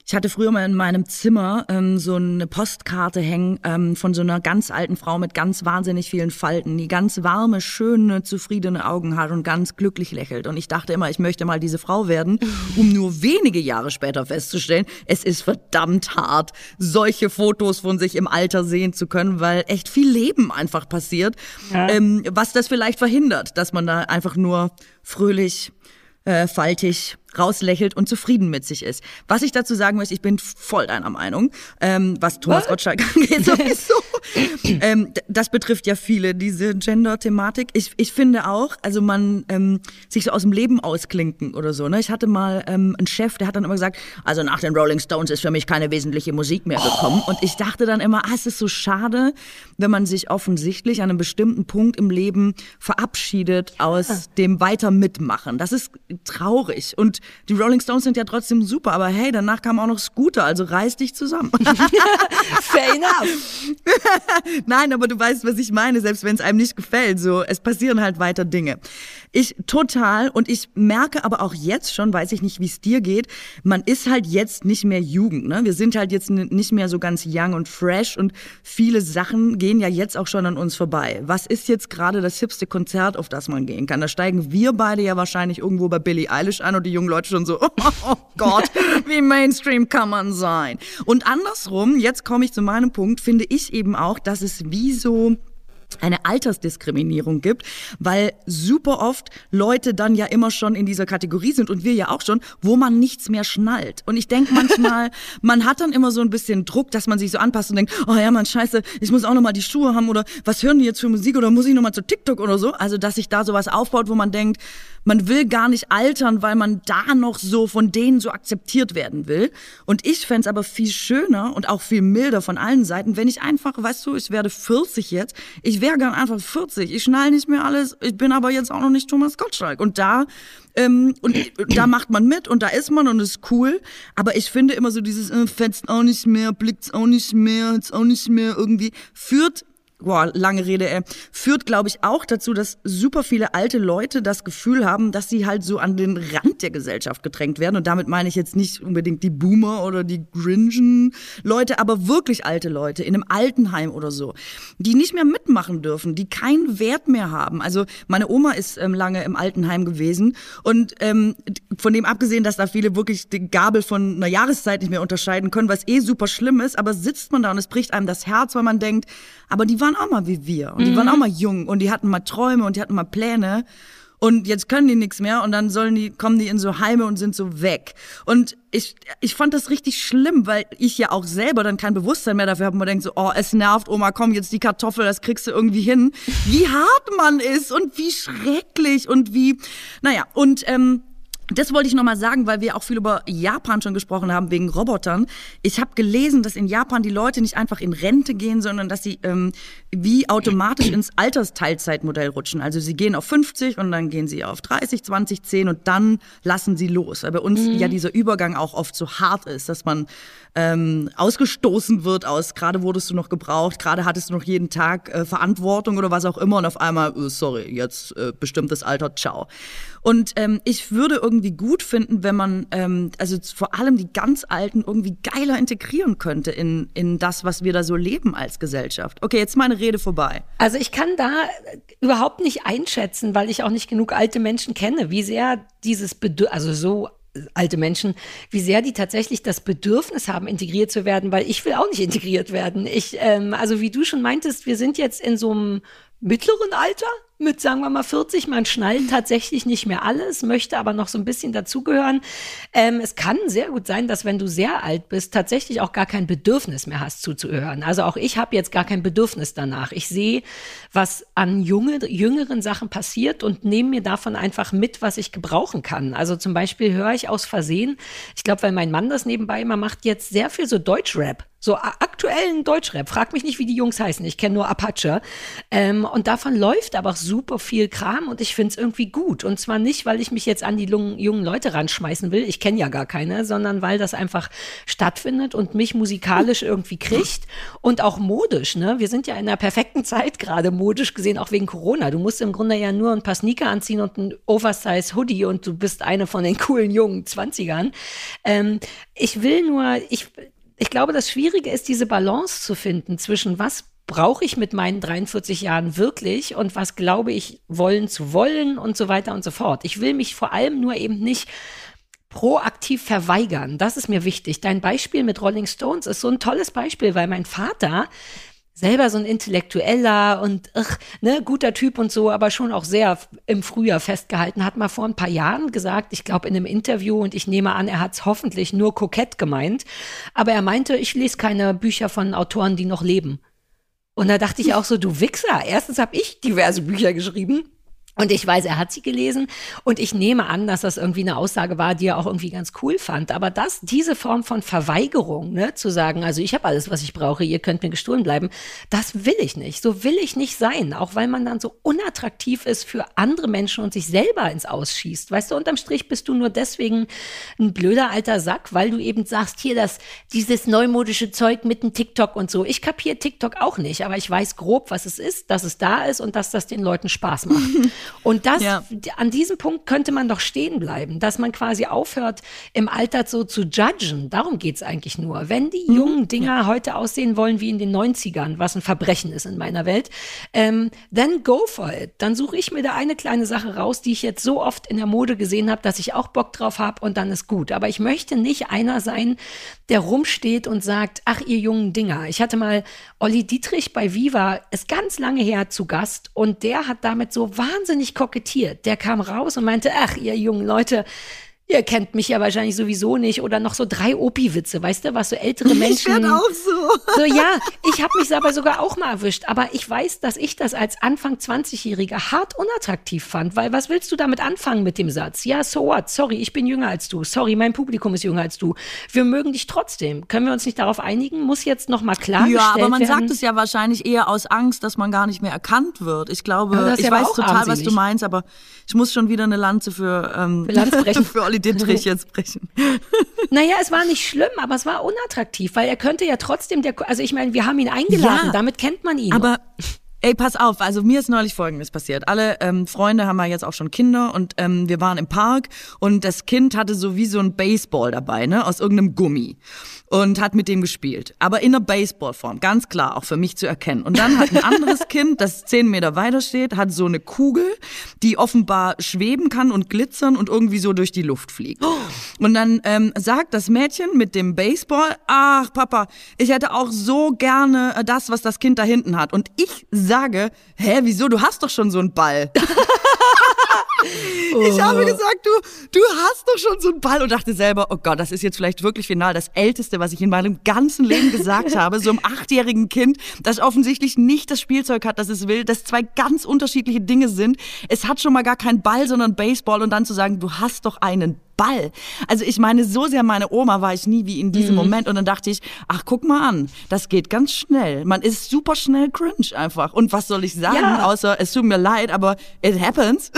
ich hatte früher mal in meinem Zimmer ähm, so eine Postkarte hängen ähm, von so einer ganz alten Frau mit ganz wahnsinnig vielen Falten, die ganz warme, schöne, zufriedene Augen hat und ganz glücklich lächelt. Und ich dachte immer, ich möchte mal diese Frau werden, um nur wenige Jahre später festzustellen, es ist verdammt hart, solche Fotos von sich im Alter sehen zu können, weil echt viel Leben einfach passiert, ja. ähm, was das vielleicht verhindert, dass man da einfach nur fröhlich, äh, faltig rauslächelt und zufrieden mit sich ist. Was ich dazu sagen möchte, ich bin voll deiner Meinung, ähm, was Thomas Gottschalk angeht sowieso. ähm, das betrifft ja viele, diese Gender-Thematik. Ich, ich finde auch, also man ähm, sich so aus dem Leben ausklinken oder so. Ne? Ich hatte mal ähm, einen Chef, der hat dann immer gesagt, also nach den Rolling Stones ist für mich keine wesentliche Musik mehr gekommen. Oh. Und ich dachte dann immer, ah, es ist so schade, wenn man sich offensichtlich an einem bestimmten Punkt im Leben verabschiedet aus ah. dem weiter mitmachen. Das ist traurig. Und die Rolling Stones sind ja trotzdem super, aber hey, danach kam auch noch Scooter, also reiß dich zusammen. Fair enough. Nein, aber du weißt, was ich meine, selbst wenn es einem nicht gefällt, so, es passieren halt weiter Dinge. Ich total und ich merke aber auch jetzt schon, weiß ich nicht, wie es dir geht, man ist halt jetzt nicht mehr Jugend, ne? Wir sind halt jetzt nicht mehr so ganz young und fresh und viele Sachen gehen ja jetzt auch schon an uns vorbei. Was ist jetzt gerade das hipste Konzert, auf das man gehen kann? Da steigen wir beide ja wahrscheinlich irgendwo bei Billie Eilish an und die jungen Leute schon so, oh, oh Gott, wie Mainstream kann man sein? Und andersrum, jetzt komme ich zu meinem Punkt, finde ich eben auch, dass es wie so eine Altersdiskriminierung gibt, weil super oft Leute dann ja immer schon in dieser Kategorie sind und wir ja auch schon, wo man nichts mehr schnallt. Und ich denke manchmal, man hat dann immer so ein bisschen Druck, dass man sich so anpasst und denkt, oh ja, man scheiße, ich muss auch noch mal die Schuhe haben oder was hören die jetzt für Musik oder muss ich noch mal zu TikTok oder so? Also, dass sich da sowas aufbaut, wo man denkt, man will gar nicht altern, weil man da noch so von denen so akzeptiert werden will. Und ich fände aber viel schöner und auch viel milder von allen Seiten, wenn ich einfach, weißt du, ich werde 40 jetzt, ich wäre gern einfach 40. Ich schnall nicht mehr alles. Ich bin aber jetzt auch noch nicht Thomas Gottschalk. Und da, ähm, und da macht man mit und da ist man und ist cool. Aber ich finde immer so dieses, äh, fetzt auch nicht mehr, blickt's auch nicht mehr, jetzt auch nicht mehr irgendwie, führt boah, lange Rede, äh, führt, glaube ich, auch dazu, dass super viele alte Leute das Gefühl haben, dass sie halt so an den Rand der Gesellschaft gedrängt werden. Und damit meine ich jetzt nicht unbedingt die Boomer oder die Gringen Leute, aber wirklich alte Leute in einem Altenheim oder so, die nicht mehr mitmachen dürfen, die keinen Wert mehr haben. Also meine Oma ist ähm, lange im Altenheim gewesen und ähm, von dem abgesehen, dass da viele wirklich die Gabel von einer Jahreszeit nicht mehr unterscheiden können, was eh super schlimm ist, aber sitzt man da und es bricht einem das Herz, weil man denkt, aber die waren auch mal wie wir und die waren auch mal jung und die hatten mal Träume und die hatten mal Pläne und jetzt können die nichts mehr und dann sollen die kommen die in so Heime und sind so weg und ich ich fand das richtig schlimm, weil ich ja auch selber dann kein Bewusstsein mehr dafür habe und man denkt so, oh, es nervt, Oma, komm jetzt die Kartoffel, das kriegst du irgendwie hin. Wie hart man ist und wie schrecklich und wie naja, und ähm das wollte ich nochmal sagen, weil wir auch viel über Japan schon gesprochen haben wegen Robotern. Ich habe gelesen, dass in Japan die Leute nicht einfach in Rente gehen, sondern dass sie ähm, wie automatisch ins Altersteilzeitmodell rutschen. Also sie gehen auf 50 und dann gehen sie auf 30, 20, 10 und dann lassen sie los. Weil bei uns mhm. ja dieser Übergang auch oft so hart ist, dass man ähm, ausgestoßen wird aus, gerade wurdest du noch gebraucht, gerade hattest du noch jeden Tag äh, Verantwortung oder was auch immer und auf einmal, äh, sorry, jetzt äh, bestimmtes Alter, ciao. Und ähm, ich würde irgendwie gut finden, wenn man ähm, also vor allem die ganz Alten irgendwie geiler integrieren könnte in, in das, was wir da so leben als Gesellschaft. Okay, jetzt meine Rede vorbei. Also ich kann da überhaupt nicht einschätzen, weil ich auch nicht genug alte Menschen kenne, wie sehr dieses Bedürfnis, also so alte Menschen, wie sehr die tatsächlich das Bedürfnis haben, integriert zu werden, weil ich will auch nicht integriert werden. Ich, ähm, also wie du schon meintest, wir sind jetzt in so einem mittleren Alter, mit, sagen wir mal, 40. Man schnallt tatsächlich nicht mehr alles, möchte aber noch so ein bisschen dazugehören. Ähm, es kann sehr gut sein, dass wenn du sehr alt bist, tatsächlich auch gar kein Bedürfnis mehr hast zuzuhören. Also auch ich habe jetzt gar kein Bedürfnis danach. Ich sehe, was an junge, jüngeren Sachen passiert und nehme mir davon einfach mit, was ich gebrauchen kann. Also zum Beispiel höre ich aus Versehen, ich glaube, weil mein Mann das nebenbei immer macht, jetzt sehr viel so Deutschrap. So aktuellen Deutschrap. Frag mich nicht, wie die Jungs heißen. Ich kenne nur Apache. Ähm, und davon läuft aber super viel Kram und ich finde es irgendwie gut. Und zwar nicht, weil ich mich jetzt an die jungen Leute ranschmeißen will. Ich kenne ja gar keine, sondern weil das einfach stattfindet und mich musikalisch irgendwie kriegt. Und auch modisch, ne? Wir sind ja in einer perfekten Zeit gerade modisch gesehen, auch wegen Corona. Du musst im Grunde ja nur ein paar Sneaker anziehen und ein Oversize Hoodie und du bist eine von den coolen jungen Zwanzigern. Ähm, ich will nur, ich, ich glaube, das Schwierige ist, diese Balance zu finden zwischen was brauche ich mit meinen 43 Jahren wirklich und was glaube ich wollen zu wollen und so weiter und so fort. Ich will mich vor allem nur eben nicht proaktiv verweigern. Das ist mir wichtig. Dein Beispiel mit Rolling Stones ist so ein tolles Beispiel, weil mein Vater selber so ein Intellektueller und ach, ne, guter Typ und so, aber schon auch sehr im Frühjahr festgehalten, hat mal vor ein paar Jahren gesagt, ich glaube in einem Interview und ich nehme an, er hat es hoffentlich nur kokett gemeint, aber er meinte, ich lese keine Bücher von Autoren, die noch leben. Und da dachte ich auch so, du Wichser, erstens habe ich diverse Bücher geschrieben und ich weiß, er hat sie gelesen und ich nehme an, dass das irgendwie eine Aussage war, die er auch irgendwie ganz cool fand. Aber das, diese Form von Verweigerung, ne, zu sagen, also ich habe alles, was ich brauche, ihr könnt mir gestohlen bleiben, das will ich nicht. So will ich nicht sein, auch weil man dann so unattraktiv ist für andere Menschen und sich selber ins Ausschießt. Weißt du, unterm Strich bist du nur deswegen ein blöder alter Sack, weil du eben sagst, hier das, dieses neumodische Zeug mit dem TikTok und so. Ich kapiere TikTok auch nicht, aber ich weiß grob, was es ist, dass es da ist und dass das den Leuten Spaß macht. Und das, ja. an diesem Punkt könnte man doch stehen bleiben, dass man quasi aufhört, im Alter so zu judgen. Darum geht's eigentlich nur. Wenn die mhm. jungen Dinger ja. heute aussehen wollen wie in den 90ern, was ein Verbrechen ist in meiner Welt, ähm, then go for it. Dann suche ich mir da eine kleine Sache raus, die ich jetzt so oft in der Mode gesehen habe, dass ich auch Bock drauf habe und dann ist gut. Aber ich möchte nicht einer sein, der rumsteht und sagt, ach ihr jungen Dinger. Ich hatte mal Olli Dietrich bei Viva, ist ganz lange her zu Gast und der hat damit so wahnsinnig wahnsinnig kokettiert. Der kam raus und meinte, ach, ihr jungen Leute, ihr kennt mich ja wahrscheinlich sowieso nicht oder noch so drei Opi-Witze, weißt du, was so ältere Menschen. Ich auch so. So ja, ich habe mich dabei sogar auch mal erwischt, aber ich weiß, dass ich das als Anfang 20-Jähriger hart unattraktiv fand, weil was willst du damit anfangen mit dem Satz? Ja, so what? Sorry, ich bin jünger als du. Sorry, mein Publikum ist jünger als du. Wir mögen dich trotzdem. Können wir uns nicht darauf einigen? Muss jetzt noch mal klargestellt werden. Ja, aber man werden. sagt es ja wahrscheinlich eher aus Angst, dass man gar nicht mehr erkannt wird. Ich glaube, ich weiß total, armselig. was du meinst, aber ich muss schon wieder eine Lanze für, ähm, für, Lanz brechen. für Olli Dittrich jetzt sprechen. Naja, es war nicht schlimm, aber es war unattraktiv, weil er könnte ja trotzdem der, also ich meine, wir haben ihn eingeladen, ja, damit kennt man ihn. Aber Ey, pass auf, also mir ist neulich Folgendes passiert. Alle ähm, Freunde haben ja jetzt auch schon Kinder und ähm, wir waren im Park und das Kind hatte so wie so ein Baseball dabei, ne, aus irgendeinem Gummi und hat mit dem gespielt. Aber in der Baseballform, ganz klar, auch für mich zu erkennen. Und dann hat ein anderes Kind, das zehn Meter weiter steht, hat so eine Kugel, die offenbar schweben kann und glitzern und irgendwie so durch die Luft fliegt. Und dann ähm, sagt das Mädchen mit dem Baseball, ach Papa, ich hätte auch so gerne äh, das, was das Kind da hinten hat. Und ich sage, hä, wieso, du hast doch schon so einen Ball. Ich habe gesagt, du, du hast doch schon so einen Ball und dachte selber, oh Gott, das ist jetzt vielleicht wirklich final das Älteste, was ich in meinem ganzen Leben gesagt habe. So einem achtjährigen Kind, das offensichtlich nicht das Spielzeug hat, das es will, dass zwei ganz unterschiedliche Dinge sind. Es hat schon mal gar keinen Ball, sondern Baseball und dann zu sagen, du hast doch einen Ball. Also ich meine, so sehr meine Oma war ich nie wie in diesem mhm. Moment. Und dann dachte ich, ach, guck mal an, das geht ganz schnell. Man ist super schnell cringe einfach. Und was soll ich sagen, ja. außer es tut mir leid, aber it happens.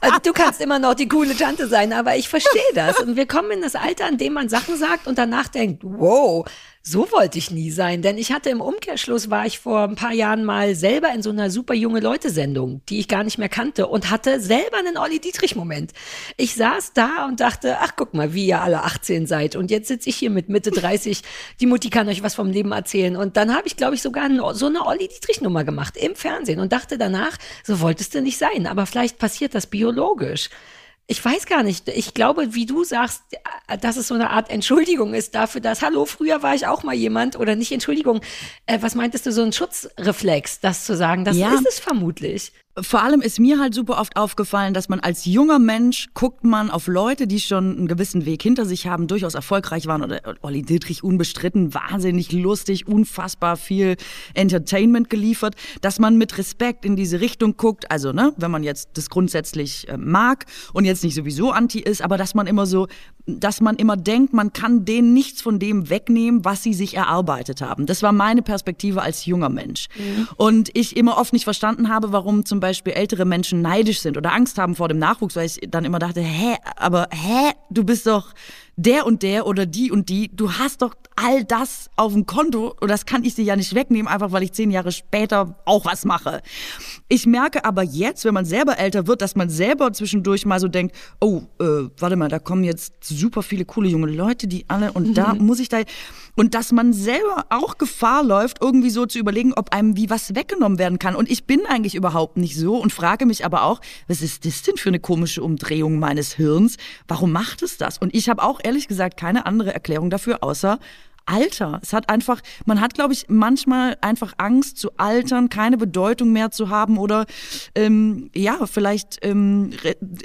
Also du kannst immer noch die coole Tante sein, aber ich verstehe das. Und wir kommen in das Alter, an dem man Sachen sagt und danach denkt, wow, so wollte ich nie sein, denn ich hatte im Umkehrschluss war ich vor ein paar Jahren mal selber in so einer super junge Leute Sendung, die ich gar nicht mehr kannte und hatte selber einen Olli Dietrich Moment. Ich saß da und dachte, ach guck mal, wie ihr alle 18 seid. Und jetzt sitze ich hier mit Mitte 30, die Mutti kann euch was vom Leben erzählen. Und dann habe ich glaube ich sogar so eine Olli Dietrich Nummer gemacht im Fernsehen und dachte danach, so wolltest du nicht sein, aber vielleicht passiert das biologisch ich weiß gar nicht. Ich glaube, wie du sagst, dass es so eine Art Entschuldigung ist dafür, dass, hallo, früher war ich auch mal jemand oder nicht Entschuldigung. Äh, was meintest du, so ein Schutzreflex, das zu sagen? Das ja. ist es vermutlich. Vor allem ist mir halt super oft aufgefallen, dass man als junger Mensch guckt man auf Leute, die schon einen gewissen Weg hinter sich haben, durchaus erfolgreich waren oder Olli Dietrich unbestritten, wahnsinnig lustig, unfassbar viel Entertainment geliefert, dass man mit Respekt in diese Richtung guckt, also ne, wenn man jetzt das grundsätzlich äh, mag und jetzt nicht sowieso anti ist, aber dass man immer so, dass man immer denkt, man kann denen nichts von dem wegnehmen, was sie sich erarbeitet haben. Das war meine Perspektive als junger Mensch. Mhm. Und ich immer oft nicht verstanden habe, warum zum Beispiel ältere Menschen neidisch sind oder Angst haben vor dem Nachwuchs, weil ich dann immer dachte, hä, aber hä, du bist doch der und der oder die und die, du hast doch all das auf dem Konto und das kann ich dir ja nicht wegnehmen, einfach weil ich zehn Jahre später auch was mache. Ich merke aber jetzt, wenn man selber älter wird, dass man selber zwischendurch mal so denkt, oh, äh, warte mal, da kommen jetzt super viele coole junge Leute, die alle und mhm. da muss ich da und dass man selber auch Gefahr läuft, irgendwie so zu überlegen, ob einem wie was weggenommen werden kann. Und ich bin eigentlich überhaupt nicht so und frage mich aber auch, was ist das denn für eine komische Umdrehung meines Hirns? Warum macht es das? Und ich habe auch ehrlich gesagt keine andere Erklärung dafür, außer Alter. Es hat einfach, man hat, glaube ich, manchmal einfach Angst zu altern, keine Bedeutung mehr zu haben oder ähm, ja, vielleicht ähm,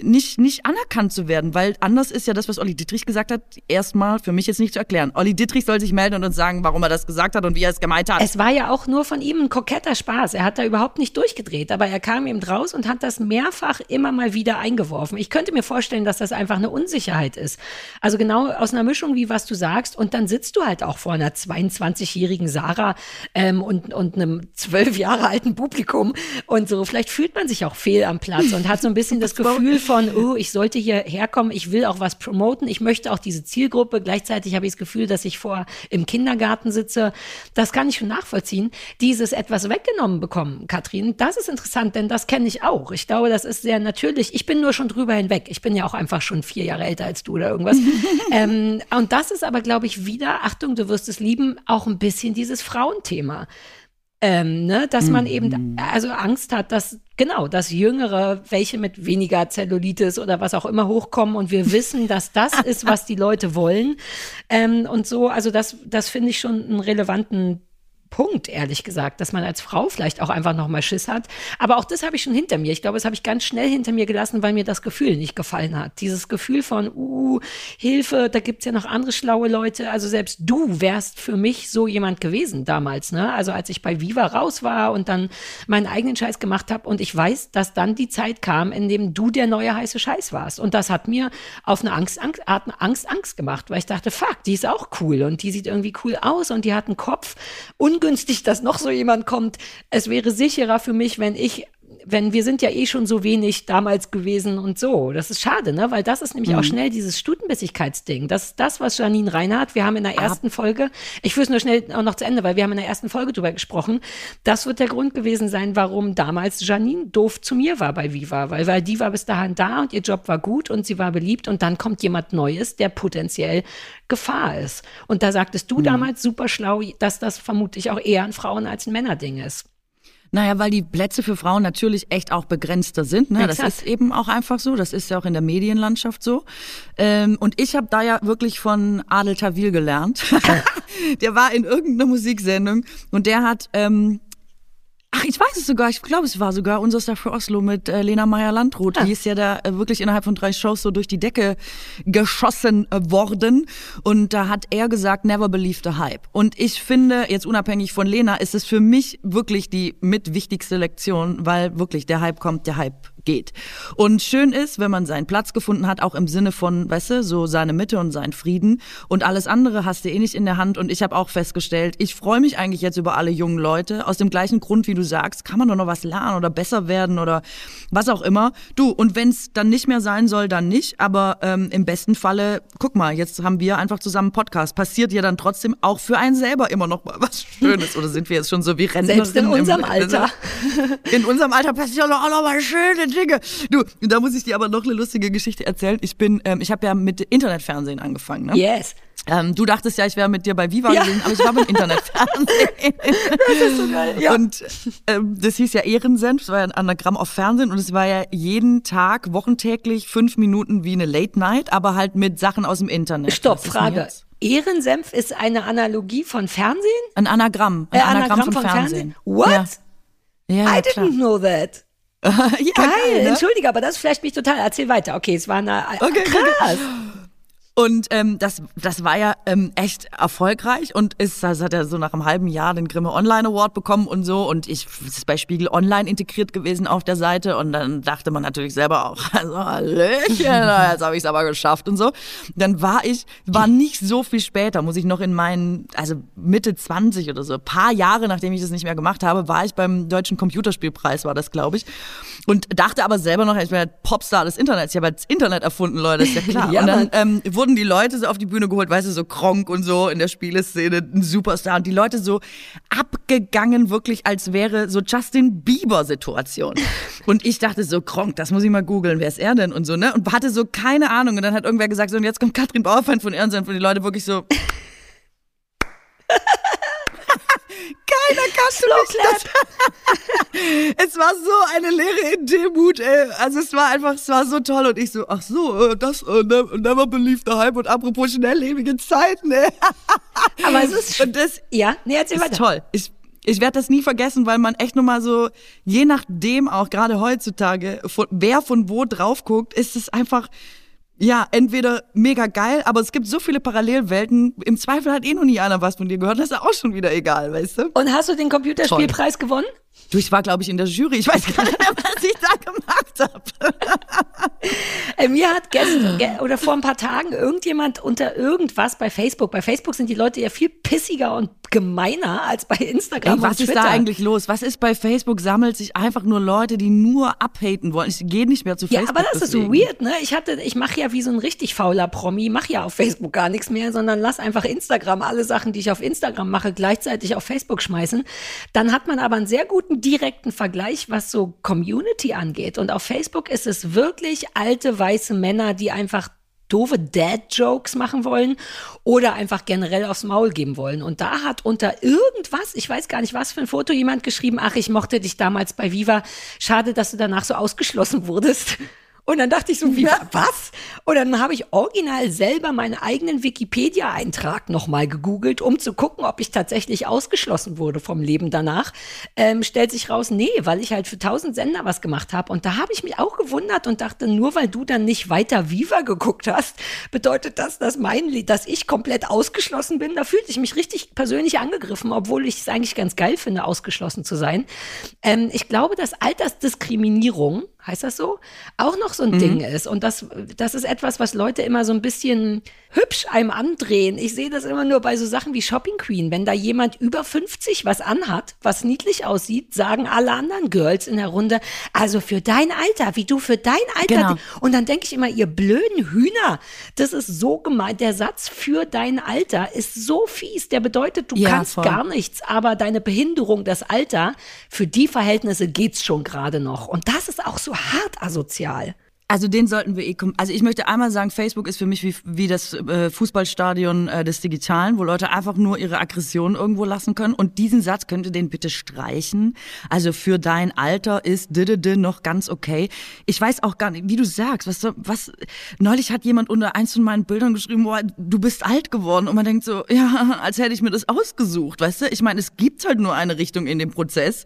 nicht, nicht anerkannt zu werden, weil anders ist ja das, was Olli Dittrich gesagt hat, erstmal für mich jetzt nicht zu erklären. Olli Dittrich soll sich melden und uns sagen, warum er das gesagt hat und wie er es gemeint hat. Es war ja auch nur von ihm ein koketter Spaß. Er hat da überhaupt nicht durchgedreht, aber er kam eben raus und hat das mehrfach immer mal wieder eingeworfen. Ich könnte mir vorstellen, dass das einfach eine Unsicherheit ist. Also genau aus einer Mischung, wie was du sagst, und dann sitzt du halt auch vor einer 22-jährigen Sarah ähm, und, und einem zwölf Jahre alten Publikum und so. Vielleicht fühlt man sich auch fehl am Platz und hat so ein bisschen das Gefühl von, oh, ich sollte hier herkommen, ich will auch was promoten, ich möchte auch diese Zielgruppe. Gleichzeitig habe ich das Gefühl, dass ich vor im Kindergarten sitze. Das kann ich schon nachvollziehen. Dieses etwas weggenommen bekommen, Katrin, das ist interessant, denn das kenne ich auch. Ich glaube, das ist sehr natürlich. Ich bin nur schon drüber hinweg. Ich bin ja auch einfach schon vier Jahre älter als du oder irgendwas. ähm, und das ist aber, glaube ich, wieder, Achtung, du wirst es lieben, auch ein bisschen dieses Frauenthema. Ähm, ne, dass man eben mhm. also Angst hat, dass genau, dass Jüngere, welche mit weniger Zellulitis oder was auch immer hochkommen und wir wissen, dass das ist, was die Leute wollen. Ähm, und so, also das, das finde ich schon einen relevanten Punkt, ehrlich gesagt, dass man als Frau vielleicht auch einfach nochmal Schiss hat. Aber auch das habe ich schon hinter mir. Ich glaube, das habe ich ganz schnell hinter mir gelassen, weil mir das Gefühl nicht gefallen hat. Dieses Gefühl von, uh, Hilfe, da gibt's ja noch andere schlaue Leute. Also selbst du wärst für mich so jemand gewesen damals. Ne? Also als ich bei Viva raus war und dann meinen eigenen Scheiß gemacht habe und ich weiß, dass dann die Zeit kam, in dem du der neue heiße Scheiß warst. Und das hat mir auf eine Angst, Angst, Art Angst, Angst gemacht, weil ich dachte, fuck, die ist auch cool und die sieht irgendwie cool aus und die hat einen Kopf, ungünstig, dass noch so jemand kommt. Es wäre sicherer für mich, wenn ich wenn wir sind ja eh schon so wenig damals gewesen und so. Das ist schade, ne? Weil das ist nämlich mhm. auch schnell dieses Stutenbissigkeitsding. Das ist das, was Janine Reinhardt, wir haben in der ersten Ab. Folge, ich führe es nur schnell auch noch zu Ende, weil wir haben in der ersten Folge drüber gesprochen. Das wird der Grund gewesen sein, warum damals Janine doof zu mir war bei Viva, weil, weil die war bis dahin da und ihr Job war gut und sie war beliebt und dann kommt jemand Neues, der potenziell Gefahr ist. Und da sagtest du mhm. damals super schlau, dass das vermutlich auch eher ein Frauen- als ein Männerding ist. Naja, weil die Plätze für Frauen natürlich echt auch begrenzter sind. Ne? Das ist eben auch einfach so. Das ist ja auch in der Medienlandschaft so. Ähm, und ich habe da ja wirklich von Adel Tawil gelernt. der war in irgendeiner Musiksendung und der hat ähm, Ach, ich weiß es sogar. Ich glaube, es war sogar unser Star für Oslo mit äh, Lena Meyer-Landrut. Ah. Die ist ja da äh, wirklich innerhalb von drei Shows so durch die Decke geschossen äh, worden. Und da hat er gesagt, never believe the hype. Und ich finde, jetzt unabhängig von Lena, ist es für mich wirklich die mit wichtigste Lektion, weil wirklich der Hype kommt, der Hype geht. Und schön ist, wenn man seinen Platz gefunden hat, auch im Sinne von, weißt du, so seine Mitte und seinen Frieden. Und alles andere hast du eh nicht in der Hand. Und ich habe auch festgestellt, ich freue mich eigentlich jetzt über alle jungen Leute. Aus dem gleichen Grund, wie du sagst, kann man doch noch was lernen oder besser werden oder was auch immer. Du, und wenn es dann nicht mehr sein soll, dann nicht. Aber ähm, im besten Falle, guck mal, jetzt haben wir einfach zusammen einen Podcast. Passiert ja dann trotzdem auch für einen selber immer noch mal was Schönes. Oder sind wir jetzt schon so wie Rentner? Selbst in unserem im, Alter. In unserem Alter passiert auch noch mal schöne Dinge. Du, da muss ich dir aber noch eine lustige Geschichte erzählen. Ich bin, ähm, ich habe ja mit Internetfernsehen angefangen. Ne? Yes. Ähm, du dachtest ja, ich wäre mit dir bei Viva ja. gewesen, aber ich war beim Internetfernsehen. das ist so geil. Ja. Und ähm, das hieß ja Ehrensenf, das war ja ein Anagramm auf Fernsehen und es war ja jeden Tag, wochentäglich, fünf Minuten wie eine Late Night, aber halt mit Sachen aus dem Internet. Stopp, Frage. Ehrensenf ist eine Analogie von Fernsehen? Ein Anagramm. Ein äh, Anagramm, Anagramm, von, von Fernsehen. Fernsehen. What? Ja. ja I didn't klar. know that. ja, geil, geil ne? entschuldige, aber das flasht mich total. Erzähl weiter. Okay, es war eine okay, krass. Okay. Und ähm, das, das war ja ähm, echt erfolgreich und ist, das hat er so nach einem halben Jahr den Grimme Online Award bekommen und so. Und ich es ist bei Spiegel Online integriert gewesen auf der Seite. Und dann dachte man natürlich selber auch, also Hallöchen, jetzt habe ich es aber geschafft und so. Dann war ich, war nicht so viel später, muss ich noch in meinen, also Mitte 20 oder so, paar Jahre nachdem ich das nicht mehr gemacht habe, war ich beim Deutschen Computerspielpreis, war das, glaube ich. Und dachte aber selber noch, ich bin der Popstar des Internets. Ich habe das Internet erfunden, Leute, ist ja klar. ja, und dann ähm, wurden die Leute so auf die Bühne geholt, weißt du, so Kronk und so in der Spieleszene, ein Superstar. Und die Leute so abgegangen, wirklich, als wäre so Justin Bieber-Situation. Und ich dachte so, Kronk, das muss ich mal googeln, wer ist er denn und so, ne? Und hatte so keine Ahnung. Und dann hat irgendwer gesagt, so, und jetzt kommt Katrin Bauerfeind von Ehrensen, und die Leute wirklich so. Keiner kannte mich. Das, es war so eine Lehre in Demut, ey. Also es war einfach, es war so toll. Und ich so, ach so, äh, das, uh, never believe the hype. Und apropos schnelllebige Zeiten, ey. Aber es ist, und das, ja, nee, erzähl weiter. toll. Ich, ich werde das nie vergessen, weil man echt nur mal so, je nachdem auch gerade heutzutage, von, wer von wo drauf guckt, ist es einfach ja, entweder mega geil, aber es gibt so viele Parallelwelten. Im Zweifel hat eh noch nie einer was von dir gehört. Das ist auch schon wieder egal, weißt du? Und hast du den Computerspielpreis Toll. gewonnen? Du, ich war, glaube ich, in der Jury. Ich weiß gar nicht mehr, was ich da gemacht habe. Äh, mir hat gestern oder vor ein paar Tagen irgendjemand unter irgendwas bei Facebook, bei Facebook sind die Leute ja viel pissiger und gemeiner als bei Instagram Ey, was ist da eigentlich los? Was ist bei Facebook? Sammelt sich einfach nur Leute, die nur abhaten wollen. Ich gehe nicht mehr zu Facebook. Ja, aber das deswegen. ist so weird, ne? Ich hatte, ich mache ja wie so ein richtig fauler Promi, mache ja auf Facebook gar nichts mehr, sondern lass einfach Instagram alle Sachen, die ich auf Instagram mache, gleichzeitig auf Facebook schmeißen. Dann hat man aber einen sehr guten direkten Vergleich, was so Community angeht. Und auf Facebook ist es wirklich alte weiße Männer, die einfach doofe Dad-Jokes machen wollen oder einfach generell aufs Maul geben wollen. Und da hat unter irgendwas, ich weiß gar nicht was für ein Foto, jemand geschrieben, ach, ich mochte dich damals bei Viva, schade, dass du danach so ausgeschlossen wurdest. Und dann dachte ich so, wie, ja. was? Und dann habe ich original selber meinen eigenen Wikipedia-Eintrag nochmal gegoogelt, um zu gucken, ob ich tatsächlich ausgeschlossen wurde vom Leben danach. Ähm, stellt sich raus, nee, weil ich halt für tausend Sender was gemacht habe. Und da habe ich mich auch gewundert und dachte, nur weil du dann nicht weiter Viva geguckt hast, bedeutet das, dass mein Lied, dass ich komplett ausgeschlossen bin. Da fühlte ich mich richtig persönlich angegriffen, obwohl ich es eigentlich ganz geil finde, ausgeschlossen zu sein. Ähm, ich glaube, dass Altersdiskriminierung heißt das so, auch noch so ein mhm. Ding ist. Und das, das ist etwas, was Leute immer so ein bisschen hübsch einem andrehen. Ich sehe das immer nur bei so Sachen wie Shopping Queen. Wenn da jemand über 50 was anhat, was niedlich aussieht, sagen alle anderen Girls in der Runde, also für dein Alter, wie du für dein Alter. Genau. Und dann denke ich immer, ihr blöden Hühner, das ist so gemeint. Der Satz für dein Alter ist so fies. Der bedeutet, du ja, kannst voll. gar nichts, aber deine Behinderung, das Alter, für die Verhältnisse geht's schon gerade noch. Und das ist auch so hart asozial. Also den sollten wir eh, also ich möchte einmal sagen, Facebook ist für mich wie, wie das äh, Fußballstadion äh, des Digitalen, wo Leute einfach nur ihre Aggression irgendwo lassen können. Und diesen Satz könnt ihr den bitte streichen. Also für dein Alter ist didede noch ganz okay. Ich weiß auch gar nicht, wie du sagst, was, was, neulich hat jemand unter eins von meinen Bildern geschrieben, boah, du bist alt geworden. Und man denkt so, ja, als hätte ich mir das ausgesucht, weißt du? Ich meine, es gibt halt nur eine Richtung in dem Prozess.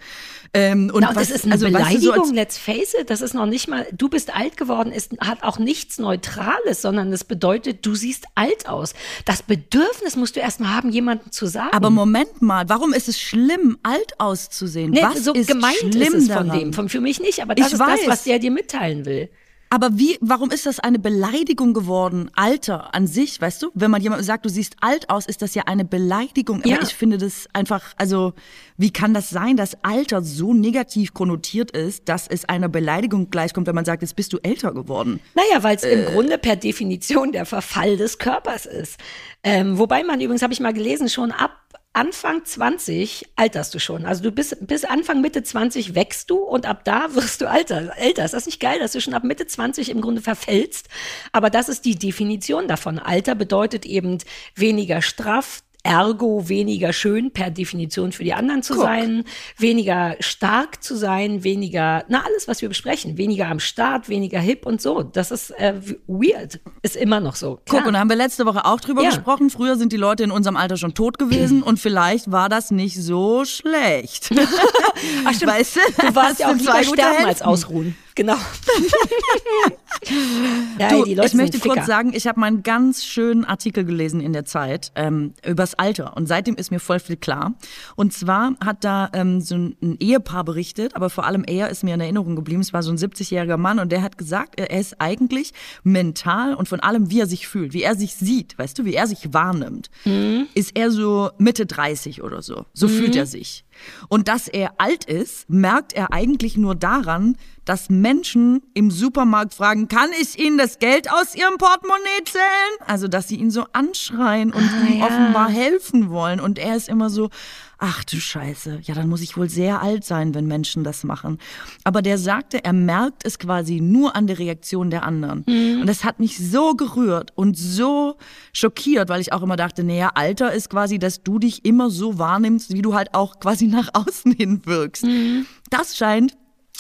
Ähm, und, Na, und was, das ist eine also, Beleidigung, weißt du, so let's face it, das ist noch nicht mal, du bist alt geworden geworden ist, hat auch nichts Neutrales, sondern es bedeutet, du siehst alt aus. Das Bedürfnis musst du erstmal haben, jemandem zu sagen. Aber Moment mal, warum ist es schlimm, alt auszusehen? Nee, was so ist gemeint schlimm ist es von daran? dem, von, für mich nicht, aber das ich ist weiß. das, was der dir mitteilen will. Aber wie, warum ist das eine Beleidigung geworden? Alter an sich, weißt du? Wenn man jemandem sagt, du siehst alt aus, ist das ja eine Beleidigung. Ja. Aber ich finde das einfach, also, wie kann das sein, dass Alter so negativ konnotiert ist, dass es einer Beleidigung gleichkommt, wenn man sagt, jetzt bist du älter geworden? Naja, weil es äh. im Grunde per Definition der Verfall des Körpers ist. Ähm, wobei man übrigens, habe ich mal gelesen, schon ab Anfang 20 alterst du schon. Also du bist bis Anfang Mitte 20 wächst du und ab da wirst du alter, älter. Ist das nicht geil, dass du schon ab Mitte 20 im Grunde verfällst? Aber das ist die Definition davon. Alter bedeutet eben weniger straff, ergo weniger schön per Definition für die anderen zu Guck. sein, weniger stark zu sein, weniger, na alles, was wir besprechen, weniger am Start, weniger hip und so. Das ist äh, weird, ist immer noch so. Klar. Guck, und da haben wir letzte Woche auch drüber ja. gesprochen. Früher sind die Leute in unserem Alter schon tot gewesen und vielleicht war das nicht so schlecht. Ach stimmt, weißt du, du warst ja auch lieber sterben als ausruhen. Genau. ja, du, ich möchte kurz sagen, ich habe mal einen ganz schönen Artikel gelesen in der Zeit ähm, übers Alter und seitdem ist mir voll viel klar. Und zwar hat da ähm, so ein, Ehepaar berichtet, aber vor allem er ist mir in Erinnerung geblieben. Es war so ein 70-jähriger Mann und der hat gesagt, er ist eigentlich mental und von allem, wie er sich fühlt, wie er sich sieht, weißt du, wie er sich wahrnimmt, mhm. ist er so Mitte 30 oder so. So mhm. fühlt er sich. Und dass er alt ist, merkt er eigentlich nur daran, dass Menschen im Supermarkt fragen, kann ich Ihnen das Geld aus Ihrem Portemonnaie zählen? Also, dass sie ihn so anschreien und ah, ihm ja. offenbar helfen wollen. Und er ist immer so, ach du Scheiße, ja, dann muss ich wohl sehr alt sein, wenn Menschen das machen. Aber der sagte, er merkt es quasi nur an der Reaktion der anderen. Mhm. Und das hat mich so gerührt und so schockiert, weil ich auch immer dachte, naja, Alter ist quasi, dass du dich immer so wahrnimmst, wie du halt auch quasi nach außen hin wirkst. Mhm. Das scheint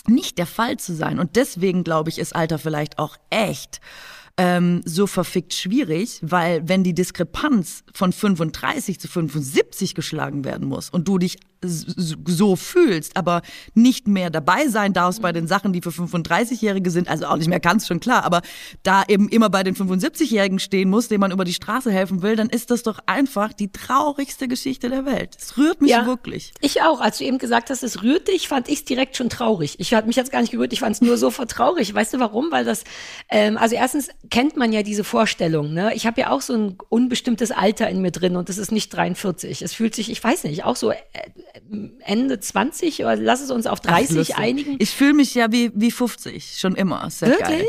nicht der Fall zu sein. Und deswegen, glaube ich, ist Alter vielleicht auch echt ähm, so verfickt schwierig, weil wenn die Diskrepanz von 35 zu 75 geschlagen werden muss und du dich so fühlst, aber nicht mehr dabei sein darfst bei den Sachen, die für 35-Jährige sind, also auch nicht mehr ganz schon klar, aber da eben immer bei den 75-Jährigen stehen muss, dem man über die Straße helfen will, dann ist das doch einfach die traurigste Geschichte der Welt. Es rührt mich ja, wirklich. Ich auch. Als du eben gesagt hast, es rührt dich, fand ich es direkt schon traurig. Ich hatte mich jetzt gar nicht gerührt, ich fand es nur sofort traurig. Weißt du warum? Weil das, ähm, also erstens kennt man ja diese Vorstellung. Ne? Ich habe ja auch so ein unbestimmtes Alter in mir drin und es ist nicht 43. Es fühlt sich, ich weiß nicht, auch so äh, Ende 20 oder lass es uns auf 30 Ach, einigen. Ich fühle mich ja wie, wie 50, schon immer. Wirklich? Geil.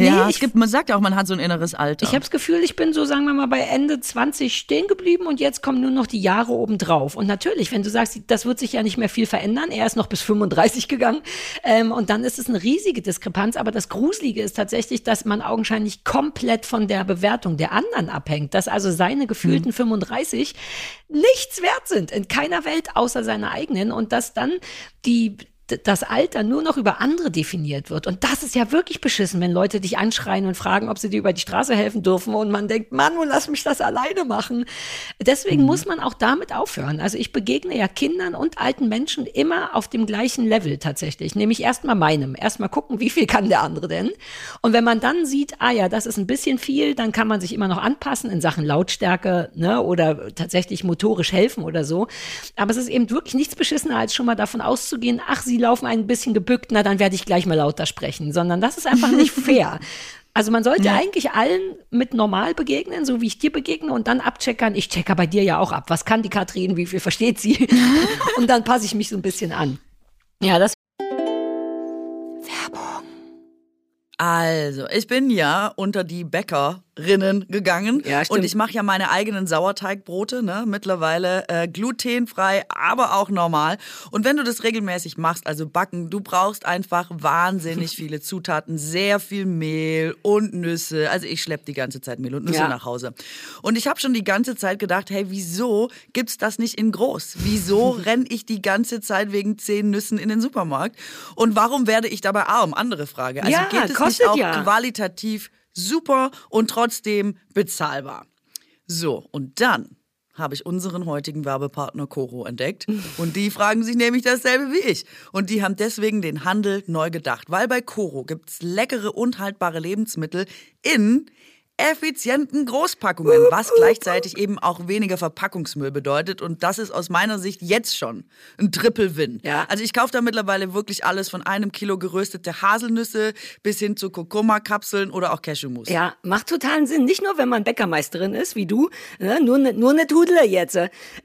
Ja, nee, es gibt, man sagt ja auch, man hat so ein inneres Alter. Ich habe das Gefühl, ich bin so, sagen wir mal, bei Ende 20 stehen geblieben und jetzt kommen nur noch die Jahre obendrauf. Und natürlich, wenn du sagst, das wird sich ja nicht mehr viel verändern, er ist noch bis 35 gegangen ähm, und dann ist es eine riesige Diskrepanz. Aber das Gruselige ist tatsächlich, dass man augenscheinlich komplett von der Bewertung der anderen abhängt, dass also seine gefühlten mhm. 35 nichts wert sind in keiner Welt außer seiner eigenen und dass dann die das Alter nur noch über andere definiert wird. Und das ist ja wirklich beschissen, wenn Leute dich anschreien und fragen, ob sie dir über die Straße helfen dürfen und man denkt, Mann, lass mich das alleine machen. Deswegen mhm. muss man auch damit aufhören. Also ich begegne ja Kindern und alten Menschen immer auf dem gleichen Level tatsächlich, nämlich erstmal meinem. Erstmal gucken, wie viel kann der andere denn? Und wenn man dann sieht, ah ja, das ist ein bisschen viel, dann kann man sich immer noch anpassen in Sachen Lautstärke ne, oder tatsächlich motorisch helfen oder so. Aber es ist eben wirklich nichts beschissener, als schon mal davon auszugehen, ach, sie die laufen ein bisschen gebückt, na dann werde ich gleich mal lauter sprechen, sondern das ist einfach nicht fair. Also man sollte ja. eigentlich allen mit normal begegnen, so wie ich dir begegne und dann abcheckern. Ich checke bei dir ja auch ab. Was kann die Katrin? Wie viel versteht sie? und dann passe ich mich so ein bisschen an. Ja, das Also, ich bin ja unter die Bäckerinnen gegangen ja, stimmt. und ich mache ja meine eigenen Sauerteigbrote, ne? Mittlerweile äh, glutenfrei, aber auch normal. Und wenn du das regelmäßig machst, also backen, du brauchst einfach wahnsinnig viele Zutaten, sehr viel Mehl und Nüsse. Also ich schlepp die ganze Zeit Mehl und Nüsse ja. nach Hause. Und ich habe schon die ganze Zeit gedacht, hey, wieso gibt's das nicht in groß? Wieso renn ich die ganze Zeit wegen zehn Nüssen in den Supermarkt? Und warum werde ich dabei arm? Andere Frage. Also ja, geht es kostet auch ja. qualitativ super und trotzdem bezahlbar. So, und dann habe ich unseren heutigen Werbepartner Coro entdeckt. Und die fragen sich nämlich dasselbe wie ich. Und die haben deswegen den Handel neu gedacht. Weil bei Coro gibt es leckere und haltbare Lebensmittel in effizienten Großpackungen, was gleichzeitig eben auch weniger Verpackungsmüll bedeutet. Und das ist aus meiner Sicht jetzt schon ein Triple-Win. Ja. Also ich kaufe da mittlerweile wirklich alles von einem Kilo geröstete Haselnüsse bis hin zu Kurkuma-Kapseln oder auch Cashewmus. Ja, macht totalen Sinn. Nicht nur, wenn man Bäckermeisterin ist, wie du, ne? nur, ne, nur eine Tudler jetzt,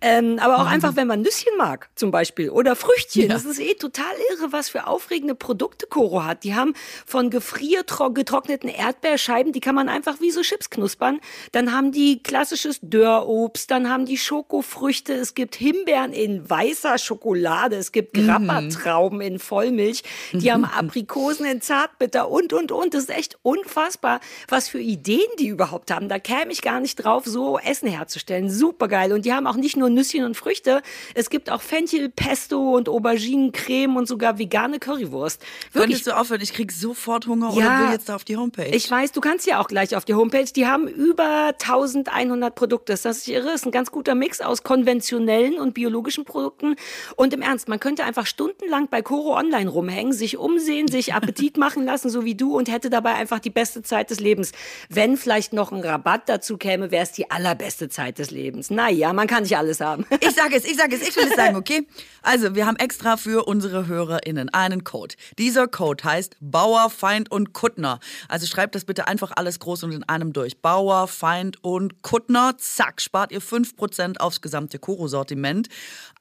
ähm, aber auch mhm. einfach, wenn man Nüsschen mag, zum Beispiel, oder Früchtchen. Ja. Das ist eh total irre, was für aufregende Produkte Koro hat. Die haben von gefriergetrockneten Erdbeerscheiben, die kann man einfach wie so Chips knuspern. Dann haben die klassisches Dörrobst, dann haben die Schokofrüchte, es gibt Himbeeren in weißer Schokolade, es gibt mhm. Grappatrauben in Vollmilch, die haben Aprikosen in Zartbitter und, und, und. Das ist echt unfassbar, was für Ideen die überhaupt haben. Da käme ich gar nicht drauf, so Essen herzustellen. Supergeil. Und die haben auch nicht nur Nüsschen und Früchte, es gibt auch Fenchel, Pesto und Auberginencreme und sogar vegane Currywurst. Wirklich. Könntest du aufhören? Ich krieg sofort Hunger ja, oder will jetzt da auf die Homepage. Ich weiß, du kannst ja auch gleich auf die Homepage Homepage, die haben über 1100 Produkte. Das ist irre. Ist ein ganz guter Mix aus konventionellen und biologischen Produkten. Und im Ernst, man könnte einfach stundenlang bei Coro Online rumhängen, sich umsehen, sich Appetit machen lassen, so wie du, und hätte dabei einfach die beste Zeit des Lebens. Wenn vielleicht noch ein Rabatt dazu käme, wäre es die allerbeste Zeit des Lebens. Naja, man kann nicht alles haben. Ich sage es, ich sage es, ich will es sagen, okay? Also, wir haben extra für unsere HörerInnen einen Code. Dieser Code heißt Bauer, Feind und Kuttner. Also schreibt das bitte einfach alles groß und in einem durch. Bauer, Feind und Kuttner. Zack, spart ihr 5% aufs gesamte Koro-Sortiment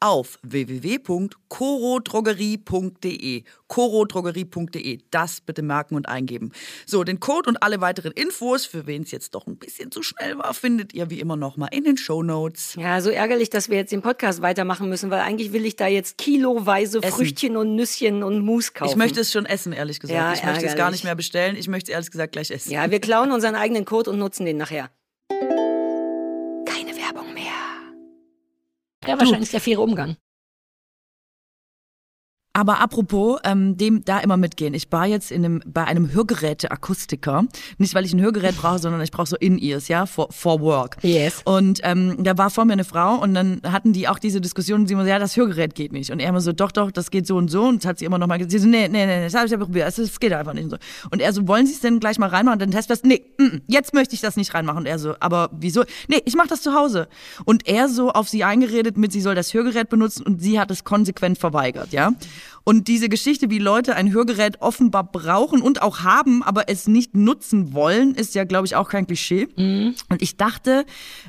auf www.korodrogerie.de. korodrogerie.de. Das bitte merken und eingeben. So, den Code und alle weiteren Infos, für wen es jetzt doch ein bisschen zu schnell war, findet ihr wie immer nochmal in den Show Notes. Ja, so ärgerlich, dass wir jetzt den Podcast weitermachen müssen, weil eigentlich will ich da jetzt kiloweise essen. Früchtchen und Nüsschen und Mousse kaufen. Ich möchte es schon essen, ehrlich gesagt. Ja, ich ärgerlich. möchte es gar nicht mehr bestellen. Ich möchte es ehrlich gesagt gleich essen. Ja, wir klauen unseren eigenen Code und nutzen den nachher. Keine Werbung mehr. Ja, wahrscheinlich der faire Umgang. Aber apropos, ähm, dem da immer mitgehen. Ich war jetzt in einem, bei einem Hörgeräte-Akustiker. Nicht, weil ich ein Hörgerät brauche, sondern ich brauche so In-Ears, ja, for, for work. Yes. Und ähm, da war vor mir eine Frau und dann hatten die auch diese Diskussion, sie immer so, ja, das Hörgerät geht nicht. Und er immer so, doch, doch, das geht so und so. Und das hat sie immer noch mal gesagt, sie so, nee, nee, nee, das habe ich ja probiert, das geht einfach nicht. Und, so. und er so, wollen Sie es denn gleich mal reinmachen? Und dann testfest, nee, mm, mm, jetzt möchte ich das nicht reinmachen. Und er so, aber wieso? Nee, ich mache das zu Hause. Und er so auf sie eingeredet mit, sie soll das Hörgerät benutzen und sie hat es konsequent verweigert, ja. Und diese Geschichte, wie Leute ein Hörgerät offenbar brauchen und auch haben, aber es nicht nutzen wollen, ist ja, glaube ich, auch kein Klischee. Mhm. Und ich dachte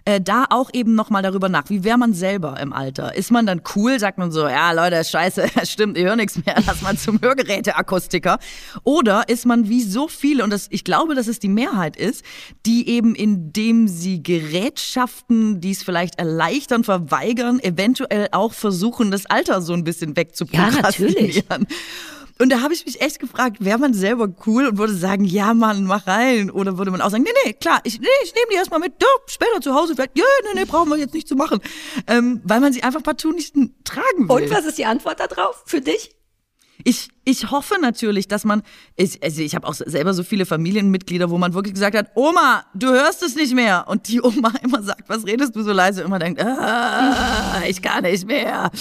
äh, da auch eben nochmal darüber nach, wie wäre man selber im Alter? Ist man dann cool? Sagt man so, ja Leute, scheiße, stimmt, ich höre nichts mehr, lass mal zum Hörgeräteakustiker. Oder ist man wie so viele, und das, ich glaube, dass es die Mehrheit ist, die eben indem sie Gerätschaften, die es vielleicht erleichtern, verweigern, eventuell auch versuchen, das Alter so ein bisschen wegzuprokrastinieren. Ja, natürlich trainieren. Und da habe ich mich echt gefragt, wäre man selber cool und würde sagen, ja Mann, mach rein? Oder würde man auch sagen, nee, nee, klar, ich, nee, ich nehme die erstmal mit, ja, später zu Hause vielleicht, ja, nee, nee, brauchen wir jetzt nicht zu machen. Ähm, weil man sie einfach partout nicht tragen will. Und was ist die Antwort darauf für dich? Ich, ich hoffe natürlich, dass man, ich, also ich habe auch selber so viele Familienmitglieder, wo man wirklich gesagt hat, Oma, du hörst es nicht mehr. Und die Oma immer sagt, was redest du so leise? Und immer denkt, ah, ich kann nicht mehr.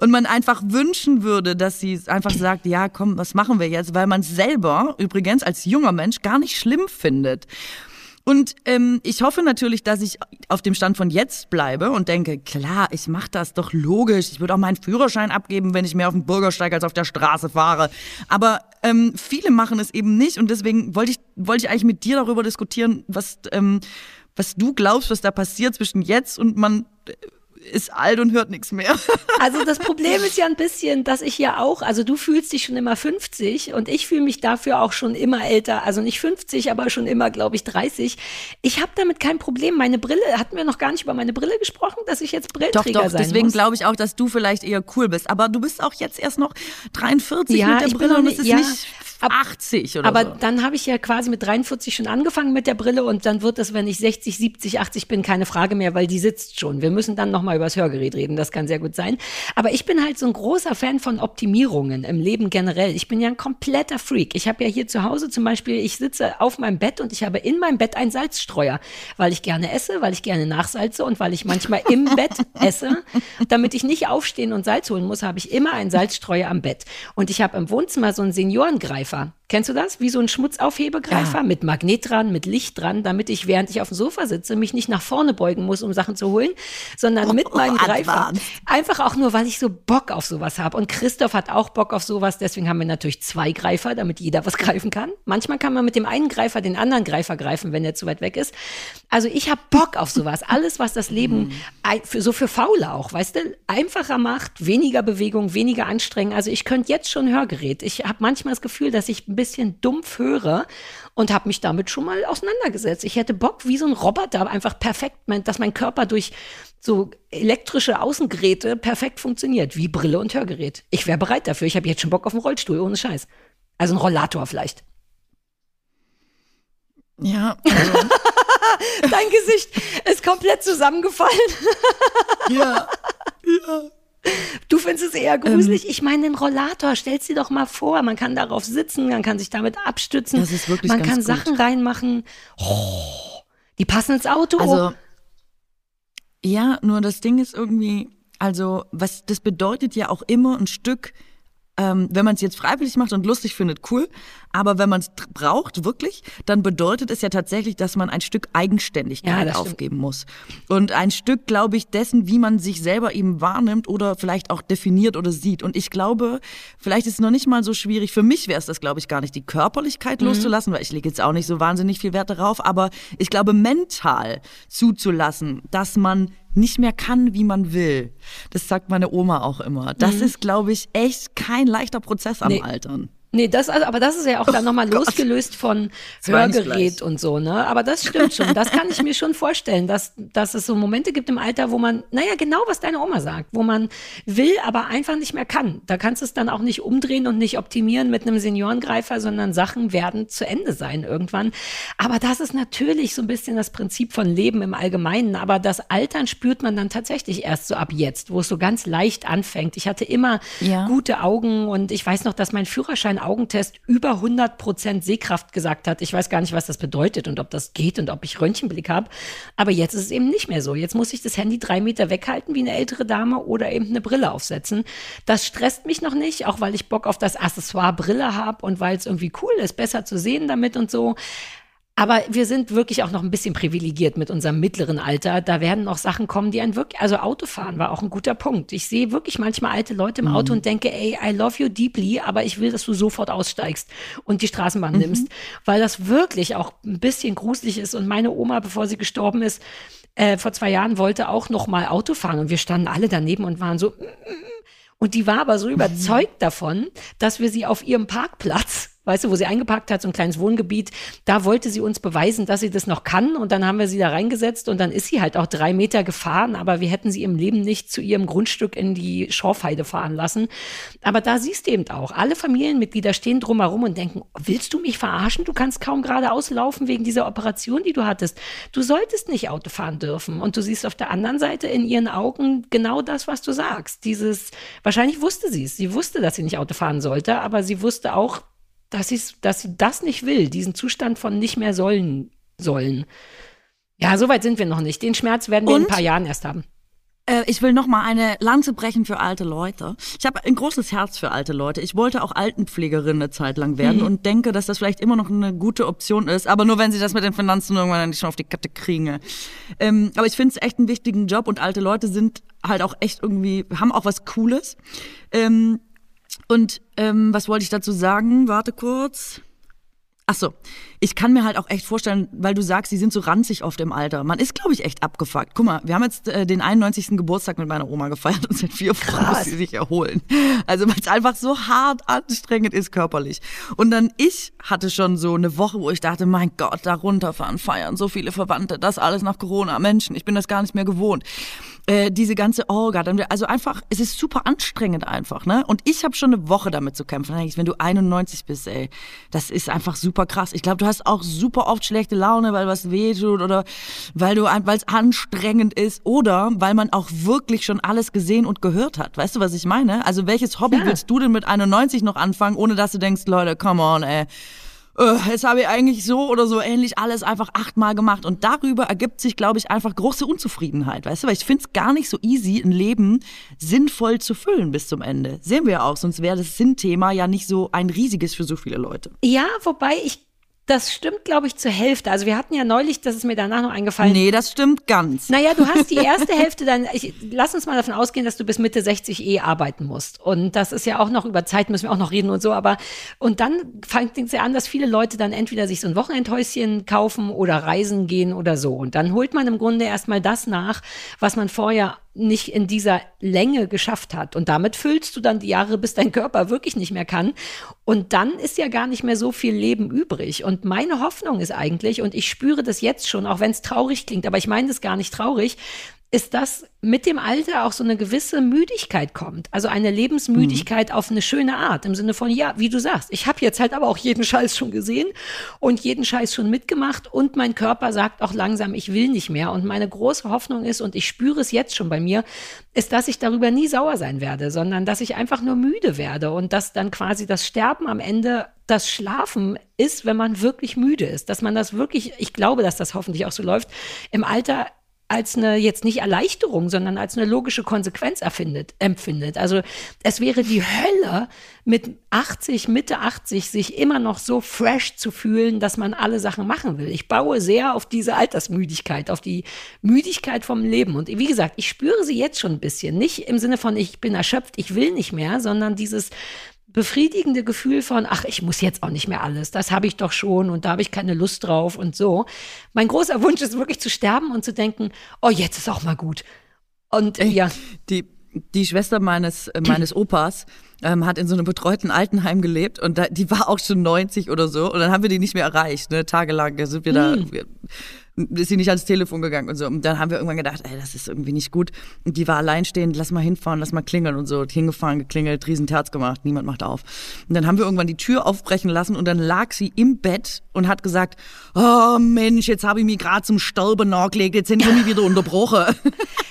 Und man einfach wünschen würde, dass sie einfach sagt, ja, komm, was machen wir jetzt? Weil man selber übrigens als junger Mensch gar nicht schlimm findet. Und ähm, ich hoffe natürlich, dass ich auf dem Stand von jetzt bleibe und denke, klar, ich mache das doch logisch. Ich würde auch meinen Führerschein abgeben, wenn ich mehr auf dem Bürgersteig als auf der Straße fahre. Aber ähm, viele machen es eben nicht und deswegen wollte ich, wollte ich eigentlich mit dir darüber diskutieren, was, ähm, was du glaubst, was da passiert zwischen jetzt und man ist alt und hört nichts mehr. Also das Problem ist ja ein bisschen, dass ich ja auch, also du fühlst dich schon immer 50 und ich fühle mich dafür auch schon immer älter, also nicht 50, aber schon immer, glaube ich, 30. Ich habe damit kein Problem. Meine Brille, hatten wir noch gar nicht über meine Brille gesprochen, dass ich jetzt Brillenträger doch, doch, sein deswegen glaube ich auch, dass du vielleicht eher cool bist. Aber du bist auch jetzt erst noch 43 Ja, mit der Brille und nicht- es ist ja, nicht ab- 80 oder Aber so. dann habe ich ja quasi mit 43 schon angefangen mit der Brille und dann wird es, wenn ich 60, 70, 80 bin, keine Frage mehr, weil die sitzt schon. Wir müssen dann nochmal übers Hörgerät reden, das kann sehr gut sein. Aber ich bin halt so ein großer Fan von Optimierungen im Leben generell. Ich bin ja ein kompletter Freak. Ich habe ja hier zu Hause zum Beispiel, ich sitze auf meinem Bett und ich habe in meinem Bett einen Salzstreuer, weil ich gerne esse, weil ich gerne nachsalze und weil ich manchmal im Bett esse. Damit ich nicht aufstehen und Salz holen muss, habe ich immer einen Salzstreuer am Bett. Und ich habe im Wohnzimmer so einen Seniorengreifer. Kennst du das? Wie so ein Schmutzaufhebegreifer Ja. mit Magnet dran, mit Licht dran, damit ich, während ich auf dem Sofa sitze, mich nicht nach vorne beugen muss, um Sachen zu holen, sondern mit Oh, meinem Greifer. advanced. Einfach auch nur, weil ich so Bock auf sowas habe. Und Christoph hat auch Bock auf sowas, deswegen haben wir natürlich zwei Greifer, damit jeder was greifen kann. Manchmal kann man mit dem einen Greifer den anderen Greifer greifen, wenn der zu weit weg ist. Also ich habe Bock auf sowas. Alles, was das Leben ein- für, so für Faule auch, weißt du, einfacher macht, weniger Bewegung, weniger anstrengen. Also ich könnte jetzt schon Hörgerät. Ich habe manchmal das Gefühl, dass ich ein bisschen dumpf höre und habe mich damit schon mal auseinandergesetzt. Ich hätte Bock, wie so ein Roboter, einfach perfekt, dass mein Körper durch so elektrische Außengeräte perfekt funktioniert, wie Brille und Hörgerät. Ich wäre bereit dafür. Ich habe jetzt schon Bock auf einen Rollstuhl, ohne Scheiß. Also ein Rollator vielleicht. ja, also, Dein Gesicht ist komplett zusammengefallen. ja. Du findest es eher gruselig. ich meine, den Rollator, stell's dir doch mal vor. Man kann darauf sitzen, man kann sich damit abstützen. Das ist wirklich Man kann gut. Sachen reinmachen. Oh, die passen ins Auto. Also, ja, nur das Ding ist irgendwie, also, was, das bedeutet ja auch immer ein Stück, ähm, wenn man es jetzt freiwillig macht und lustig findet, cool. Aber wenn man es braucht, wirklich, dann bedeutet es ja tatsächlich, dass man ein Stück Ja, Eigenständigkeit stimmt. aufgeben muss. Und ein Stück, glaube ich, dessen, wie man sich selber eben wahrnimmt oder vielleicht auch definiert oder sieht. Und ich glaube, vielleicht ist es noch nicht mal so schwierig. Für mich wäre es das, glaube ich, gar nicht, die Körperlichkeit Mhm. loszulassen, weil ich lege jetzt auch nicht so wahnsinnig viel Wert darauf. Aber ich glaube, mental zuzulassen, dass man nicht mehr kann, wie man will. Das sagt meine Oma auch immer. Das ist, glaube ich, echt kein leichter Prozess am Mhm. Nee. Altern. Nee, das, also, aber das ist ja auch dann nochmal losgelöst von Hörgerät und so, ne? Aber das stimmt schon. Das kann ich mir schon vorstellen, dass, dass es so Momente gibt im Alter, wo man, naja, genau was deine Oma sagt, wo man will, aber einfach nicht mehr kann. Da kannst du es dann auch nicht umdrehen und nicht optimieren mit einem Seniorengreifer, sondern Sachen werden zu Ende sein irgendwann. Aber das ist natürlich so ein bisschen das Prinzip von Leben im Allgemeinen. Aber das Altern spürt man dann tatsächlich erst so ab jetzt, wo es so ganz leicht anfängt. Ich hatte immer Ja. gute Augen und ich weiß noch, dass mein Führerschein Augentest über 100 Prozent Sehkraft gesagt hat. Ich weiß gar nicht, was das bedeutet und ob das geht und ob ich Röntgenblick habe. Aber jetzt ist es eben nicht mehr so. Jetzt muss ich das Handy drei Meter weghalten wie eine ältere Dame oder eben eine Brille aufsetzen. Das stresst mich noch nicht, auch weil ich Bock auf das Accessoire Brille habe und weil es irgendwie cool ist, besser zu sehen damit und so. Aber wir sind wirklich auch noch ein bisschen privilegiert mit unserem mittleren Alter. Da werden noch Sachen kommen, die einen wirklich, also Autofahren war auch ein guter Punkt. Ich sehe wirklich manchmal alte Leute im Auto und denke, ey, I love you deeply, aber ich will, dass du sofort aussteigst und die Straßenbahn nimmst, weil das wirklich auch ein bisschen gruselig ist. Und meine Oma, bevor sie gestorben ist, äh, vor zwei Jahren wollte auch noch mal Auto fahren und wir standen alle daneben und waren so, und die war aber so überzeugt davon, dass wir sie auf ihrem Parkplatz, weißt du, wo sie eingeparkt hat, so ein kleines Wohngebiet, da wollte sie uns beweisen, dass sie das noch kann. Und dann haben wir sie da reingesetzt und dann ist sie halt auch drei Meter gefahren, aber wir hätten sie im Leben nicht zu ihrem Grundstück in die Schorfheide fahren lassen. Aber da siehst du eben auch, alle Familienmitglieder stehen drumherum und denken, willst du mich verarschen? Du kannst kaum geradeaus laufen wegen dieser Operation, die du hattest. Du solltest nicht Auto fahren dürfen. Und du siehst auf der anderen Seite in ihren Augen genau das, was du sagst. Dieses, wahrscheinlich wusste sie es. Sie wusste, dass sie nicht Auto fahren sollte, aber sie wusste auch, dass, dass sie das nicht will, diesen Zustand von nicht mehr sollen sollen. Ja, so weit sind wir noch nicht. Den Schmerz werden wir in ein Und? paar Jahren erst haben. Äh, ich will noch mal eine Lanze brechen für alte Leute. Ich habe ein großes Herz für alte Leute. Ich wollte auch Altenpflegerin eine Zeit lang werden mhm. und denke, dass das vielleicht immer noch eine gute Option ist, aber nur wenn sie das mit den Finanzen irgendwann nicht schon auf die Kette kriegen. Ähm, aber ich finde es echt einen wichtigen Job und alte Leute sind halt auch echt irgendwie, haben auch was Cooles. Ähm, und ähm, was wollte ich dazu sagen? Warte kurz. Ach so, ich kann mir halt auch echt vorstellen, weil du sagst, sie sind so ranzig oft im Alter. Man ist, glaube ich, echt abgefuckt. Guck mal, wir haben jetzt äh, den 91. Geburtstag mit meiner Oma gefeiert und seit vier Wochen muss sie sich erholen. Also weil es einfach so hart anstrengend ist körperlich. Und dann ich hatte schon so eine Woche, wo ich dachte, mein Gott, da runterfahren, feiern, so viele Verwandte, das alles nach Corona. Menschen, ich bin das gar nicht mehr gewohnt äh, diese ganze Orga. Dann, also einfach, es ist super anstrengend einfach, ne? Und ich habe schon eine Woche damit zu kämpfen. Wenn du 91 bist, ey, das ist einfach super krass. Ich glaube, du hast auch super oft schlechte Laune, weil was wehtut oder weil du, weil es anstrengend ist oder weil man auch wirklich schon alles gesehen und gehört hat. Weißt du, was ich meine? Also welches Hobby ja. willst du denn mit 91 noch anfangen, ohne dass du denkst, Leute, come on, ey äh, jetzt habe ich eigentlich so oder so ähnlich alles einfach achtmal gemacht. Und darüber ergibt sich, glaube ich, einfach große Unzufriedenheit, weißt du? Weil ich finde es gar nicht so easy, ein Leben sinnvoll zu füllen bis zum Ende. Sehen wir ja auch, sonst wäre das Sinnthema ja nicht so ein riesiges für so viele Leute. Ja, wobei ich das stimmt, glaube ich, zur Hälfte. Also wir hatten ja neulich, das ist mir danach noch eingefallen. Nee, das stimmt ganz. Naja, du hast die erste Hälfte dann, ich, lass uns mal davon ausgehen, dass du bis Mitte 60 eh arbeiten musst. Und das ist ja auch noch, über Zeit müssen wir auch noch reden und so, aber, und dann fängt es ja an, dass viele Leute dann entweder sich so ein Wochenendhäuschen kaufen oder reisen gehen oder so. Und dann holt man im Grunde erstmal das nach, was man vorher nicht in dieser Länge geschafft hat. Und damit füllst du dann die Jahre, bis dein Körper wirklich nicht mehr kann. Und dann ist ja gar nicht mehr so viel Leben übrig. Und meine Hoffnung ist eigentlich, und ich spüre das jetzt schon, auch wenn es traurig klingt, aber ich meine das gar nicht traurig, ist, dass mit dem Alter auch so eine gewisse Müdigkeit kommt. Also eine Lebensmüdigkeit mhm. auf eine schöne Art. Im Sinne von, ja, wie du sagst, ich habe jetzt halt aber auch jeden Scheiß schon gesehen und jeden Scheiß schon mitgemacht und mein Körper sagt auch langsam, ich will nicht mehr. Und meine große Hoffnung ist, und ich spüre es jetzt schon bei mir, ist, dass ich darüber nie sauer sein werde, sondern dass ich einfach nur müde werde und dass dann quasi das Sterben am Ende das Schlafen ist, wenn man wirklich müde ist. Dass man das wirklich, ich glaube, dass das hoffentlich auch so läuft, im Alter als eine jetzt nicht Erleichterung, sondern als eine logische Konsequenz erfindet, empfindet. Also es wäre die Hölle, mit 80, Mitte 80 sich immer noch so fresh zu fühlen, dass man alle Sachen machen will. Ich baue sehr auf diese Altersmüdigkeit, auf die Müdigkeit vom Leben. Und wie gesagt, ich spüre sie jetzt schon ein bisschen. Nicht im Sinne von, ich bin erschöpft, ich will nicht mehr, sondern dieses, befriedigende Gefühl von, ach, ich muss jetzt auch nicht mehr alles, das habe ich doch schon und da habe ich keine Lust drauf und so. Mein großer Wunsch ist wirklich zu sterben und zu denken, oh, jetzt ist auch mal gut. Und ja. Die, die Schwester meines, äh, meines Opas ähm, hat in so einem betreuten Altenheim gelebt und da, die war auch schon 90 oder so und dann haben wir die nicht mehr erreicht, ne, tagelang sind wir da, hm. wir, ist sie nicht ans Telefon gegangen und so. Und dann haben wir irgendwann gedacht, ey, das ist irgendwie nicht gut. Und die war alleinstehend, lass mal hinfahren, lass mal klingeln und so. Hingefahren, geklingelt, Riesenterz gemacht, niemand macht auf. Und dann haben wir irgendwann die Tür aufbrechen lassen und dann lag sie im Bett und hat gesagt, oh Mensch, jetzt habe ich mich gerade zum Sterben nachgelegt, jetzt sind wir wieder unterbrochen.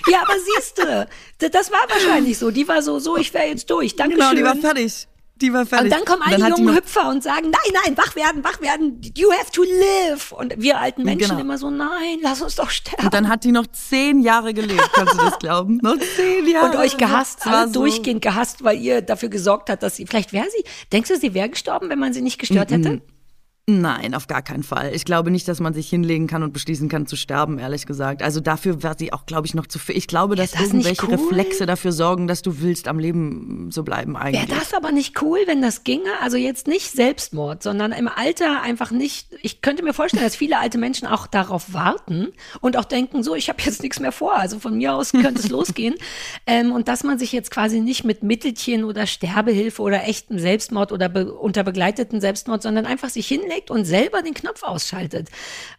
Ja, aber siehst du, das war wahrscheinlich so. Die war so, so, ich wäre jetzt durch. Dankeschön. Genau, die war fertig. Die war fertig. Und dann kommen all die jungen Hüpfer und sagen, nein, nein, wach werden, wach werden, you have to live. Und wir alten Menschen genau. immer so, nein, lass uns doch sterben. Und dann hat die noch zehn Jahre gelebt, kannst du das glauben? Noch zehn Jahre. Und euch gehasst, alle so. durchgehend gehasst, weil ihr dafür gesorgt habt, dass sie, vielleicht wäre sie, denkst du, sie wäre gestorben, wenn man sie nicht gestört mm -mm. hätte? Nein, auf gar keinen Fall. Ich glaube nicht, dass man sich hinlegen kann und beschließen kann zu sterben, ehrlich gesagt. Also dafür war sie auch, glaube ich, noch zu viel. Ich glaube, dass das irgendwelche cool? Reflexe dafür sorgen, dass du willst am Leben so bleiben eigentlich. Wäre das aber nicht cool, wenn das ginge? Also jetzt nicht Selbstmord, sondern im Alter einfach nicht. Ich könnte mir vorstellen, dass viele alte Menschen auch darauf warten und auch denken, so, ich habe jetzt nichts mehr vor. Also von mir aus könnte es losgehen. Ähm, und dass man sich jetzt quasi nicht mit Mittelchen oder Sterbehilfe oder echtem Selbstmord oder be unter begleiteten Selbstmord, sondern einfach sich hinlegt hinlegt und selber den Knopf ausschaltet.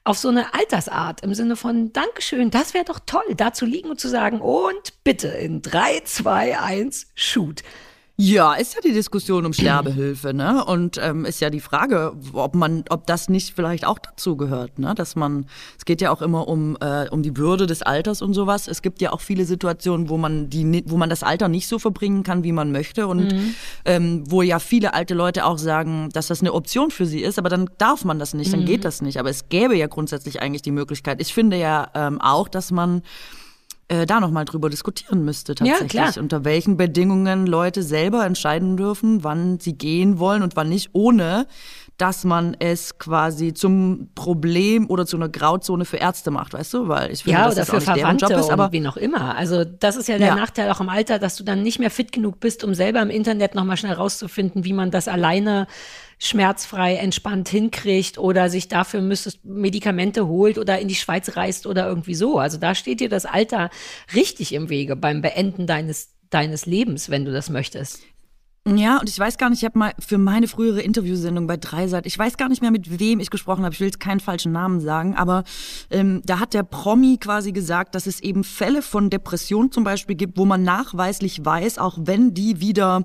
Auf so eine Altersart im Sinne von Dankeschön, das wäre doch toll, da zu liegen und zu sagen, und bitte in 3, 2, 1, shoot. Ja, ist ja die Diskussion um Sterbehilfe, ne? Und ähm, ist ja die Frage, ob man, ob das nicht vielleicht auch dazu gehört, ne? Dass man, es geht ja auch immer um äh, um die Würde des Alters und sowas. Es gibt ja auch viele Situationen, wo man die, wo man das Alter nicht so verbringen kann, wie man möchte und mhm. ähm, wo ja viele alte Leute auch sagen, dass das eine Option für sie ist, aber dann darf man das nicht, dann mhm. geht das nicht. Aber es gäbe ja grundsätzlich eigentlich die Möglichkeit. Ich finde ja ähm, auch, dass man äh, da nochmal drüber diskutieren müsste tatsächlich. Ja. Unter welchen Bedingungen Leute selber entscheiden dürfen, wann sie gehen wollen und wann nicht, ohne dass man es quasi zum Problem oder zu einer Grauzone für Ärzte macht, weißt du? Weil ich finde, ja, dass oder das für auch nicht deren Verwandte Job ist, aber wen auch immer. Also das ist ja der Ja. Nachteil auch im Alter, dass du dann nicht mehr fit genug bist, um selber im Internet nochmal schnell rauszufinden, wie man das alleine schmerzfrei, entspannt hinkriegt oder sich dafür müsstest Medikamente holt oder in die Schweiz reist oder irgendwie so. Also da steht dir das Alter richtig im Wege beim Beenden deines, deines Lebens, wenn du das möchtest. Ja, und ich weiß gar nicht, ich habe mal für meine frühere Interviewsendung bei Dreisat, ich weiß gar nicht mehr, mit wem ich gesprochen habe, ich will jetzt keinen falschen Namen sagen, aber ähm, da hat der Promi quasi gesagt, dass es eben Fälle von Depression zum Beispiel gibt, wo man nachweislich weiß, auch wenn die wieder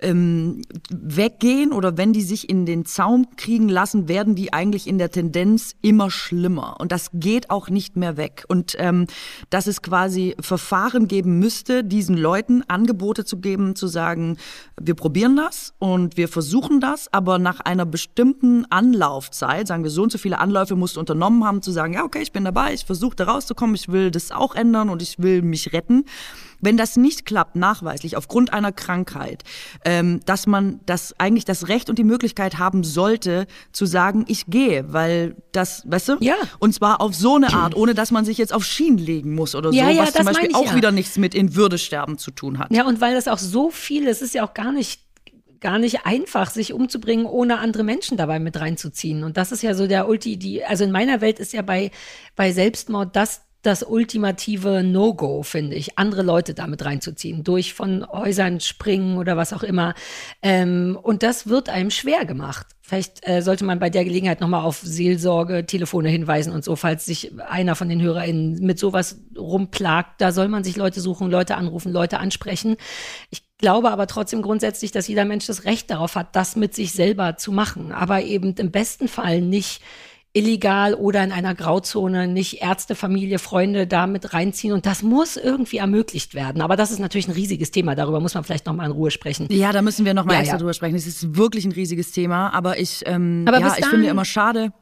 ähm, weggehen oder wenn die sich in den Zaum kriegen lassen, werden die eigentlich in der Tendenz immer schlimmer. Und das geht auch nicht mehr weg. Und ähm, dass es quasi Verfahren geben müsste, diesen Leuten Angebote zu geben, zu sagen, wir probieren das und wir versuchen das, aber nach einer bestimmten Anlaufzeit, sagen wir so und so viele Anläufe musst du unternommen haben, zu sagen, ja, okay, ich bin dabei, ich versuche da rauszukommen, ich will das auch ändern und ich will mich retten. Wenn das nicht klappt, nachweislich, aufgrund einer Krankheit, ähm, dass man das eigentlich das Recht und die Möglichkeit haben sollte, zu sagen, ich gehe, weil das, weißt du? Ja. Und zwar auf so eine Art, ohne dass man sich jetzt auf Schienen legen muss oder Ja, so, ja, was zum Beispiel auch ja. wieder nichts mit in Würdesterben zu tun hat. Ja, und weil das auch so viel, es ist ja auch gar nicht gar nicht einfach, sich umzubringen, ohne andere Menschen dabei mit reinzuziehen. Und das ist ja so der Ulti, die, also in meiner Welt ist ja bei, bei Selbstmord das das ultimative No-Go, finde ich, andere Leute damit reinzuziehen, durch von Häusern springen oder was auch immer. Ähm, und das wird einem schwer gemacht. Vielleicht äh, sollte man bei der Gelegenheit nochmal auf Seelsorge, Telefone hinweisen und so, falls sich einer von den HörerInnen mit sowas rumplagt. Da soll man sich Leute suchen, Leute anrufen, Leute ansprechen. Ich glaube aber trotzdem grundsätzlich, dass jeder Mensch das Recht darauf hat, das mit sich selber zu machen. Aber eben im besten Fall nicht illegal oder in einer Grauzone nicht Ärzte, Familie, Freunde da mit reinziehen. Und das muss irgendwie ermöglicht werden. Aber das ist natürlich ein riesiges Thema. Darüber muss man vielleicht noch mal in Ruhe sprechen. Ja, da müssen wir noch mal Ja, extra ja. drüber sprechen. Es ist wirklich ein riesiges Thema, aber ich, ähm, Aber ja, ich finde immer schade.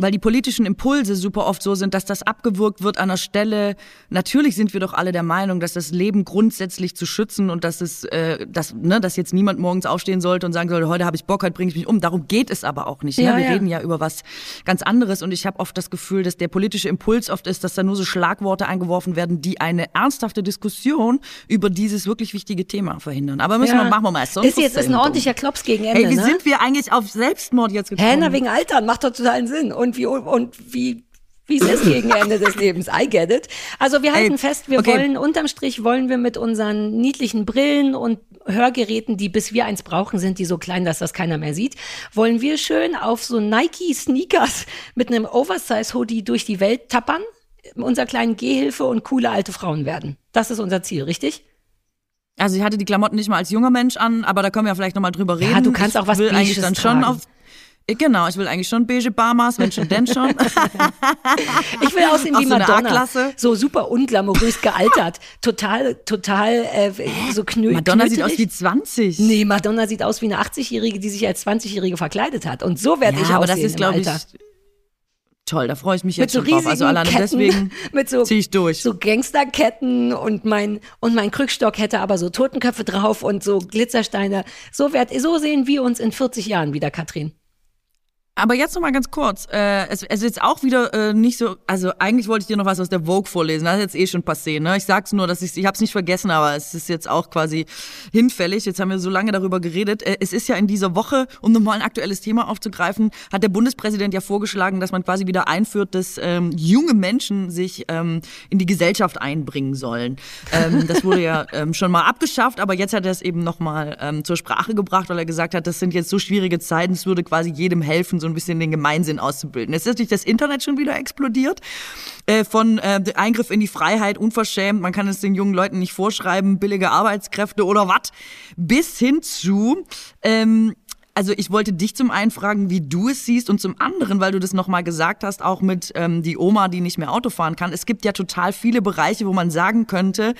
Weil die politischen Impulse super oft so sind, dass das abgewürgt wird an der Stelle. Natürlich sind wir doch alle der Meinung, dass das Leben grundsätzlich zu schützen und dass es, äh, dass, ne, dass jetzt niemand morgens aufstehen sollte und sagen sollte, heute habe ich Bock, heute bringe ich mich um. Darum geht es aber auch nicht. Ja, ne? Wir ja. reden ja über was ganz anderes und ich habe oft das Gefühl, dass der politische Impuls oft ist, dass da nur so Schlagworte eingeworfen werden, die eine ernsthafte Diskussion über dieses wirklich wichtige Thema verhindern. Aber müssen Ja. wir, machen wir mal erst Ist jetzt ist ein ordentlicher Klops gegen Ende. Hey, wie ne? sind wir eigentlich auf Selbstmord jetzt gekommen? Hä, na, wegen Altern, macht doch totalen Sinn. Und wie, und wie, wie es ist gegen Ende des Lebens. I get it. Also wir halten Ey, fest, wir okay. wollen, unterm Strich wollen wir mit unseren niedlichen Brillen und Hörgeräten, die bis wir eins brauchen, sind die so klein, dass das keiner mehr sieht, wollen wir schön auf so Nike-Sneakers mit einem Oversize-Hoodie durch die Welt tappern, unser kleinen Gehhilfe und coole alte Frauen werden. Das ist unser Ziel, richtig? Also ich hatte die Klamotten nicht mal als junger Mensch an, aber da können wir ja vielleicht nochmal drüber reden. Ja, du kannst ich auch was will eigentlich dann schon tragen. auf äh, Genau, ich will eigentlich schon beige Barmas, wenn schon, denn schon. Ich will aussehen wie so Madonna. A-Klasse? So super unglamourös gealtert. Total, total äh, so knö Madonna sieht aus knöterig. wie 20. Nee, Madonna sieht aus wie eine 80-Jährige, die sich als 20-Jährige verkleidet hat. Und so werde ja, ich aber aussehen das ist, glaube ich, Alter. toll. Da freue ich mich Mit jetzt so schon drauf. Also alleine Ketten, deswegen mit so, zieh ich durch. so Gangsterketten und mein, und mein Krückstock hätte aber so Totenköpfe drauf und so Glitzersteine. So, werd, so sehen wir uns in 40 Jahren wieder, Katrin. Aber jetzt noch mal ganz kurz. Äh, es, es ist jetzt auch wieder äh, nicht so. Also eigentlich wollte ich dir noch was aus der Vogue vorlesen. Das ist jetzt eh schon passé. Ne? Ich sag's nur, dass ich ich habe es nicht vergessen, aber es ist jetzt auch quasi hinfällig. Jetzt haben wir so lange darüber geredet. Äh, es ist ja in dieser Woche, um nochmal ein aktuelles Thema aufzugreifen, hat der Bundespräsident ja vorgeschlagen, dass man quasi wieder einführt, dass ähm, junge Menschen sich ähm, in die Gesellschaft einbringen sollen. Ähm, das wurde ja ähm, schon mal abgeschafft, aber jetzt hat er es eben noch mal ähm, zur Sprache gebracht, weil er gesagt hat, das sind jetzt so schwierige Zeiten, es würde quasi jedem helfen, so ein bisschen den Gemeinsinn auszubilden. Jetzt ist natürlich das Internet schon wieder explodiert. Äh, von äh, Eingriff in die Freiheit, unverschämt, man kann es den jungen Leuten nicht vorschreiben, billige Arbeitskräfte oder was, bis hin zu ähm, also ich wollte dich zum einen fragen, wie du es siehst und zum anderen, weil du das nochmal gesagt hast, auch mit ähm, die Oma, die nicht mehr Auto fahren kann. Es gibt ja total viele Bereiche, wo man sagen könnte,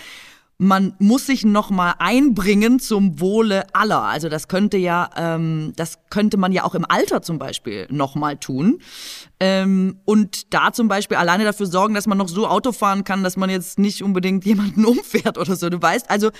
man muss sich noch mal einbringen zum Wohle aller. Also das könnte ja, ähm, das könnte man ja auch im Alter zum Beispiel noch mal tun. Ähm, und da zum Beispiel alleine dafür sorgen, dass man noch so Auto fahren kann, dass man jetzt nicht unbedingt jemanden umfährt oder so. Du weißt, also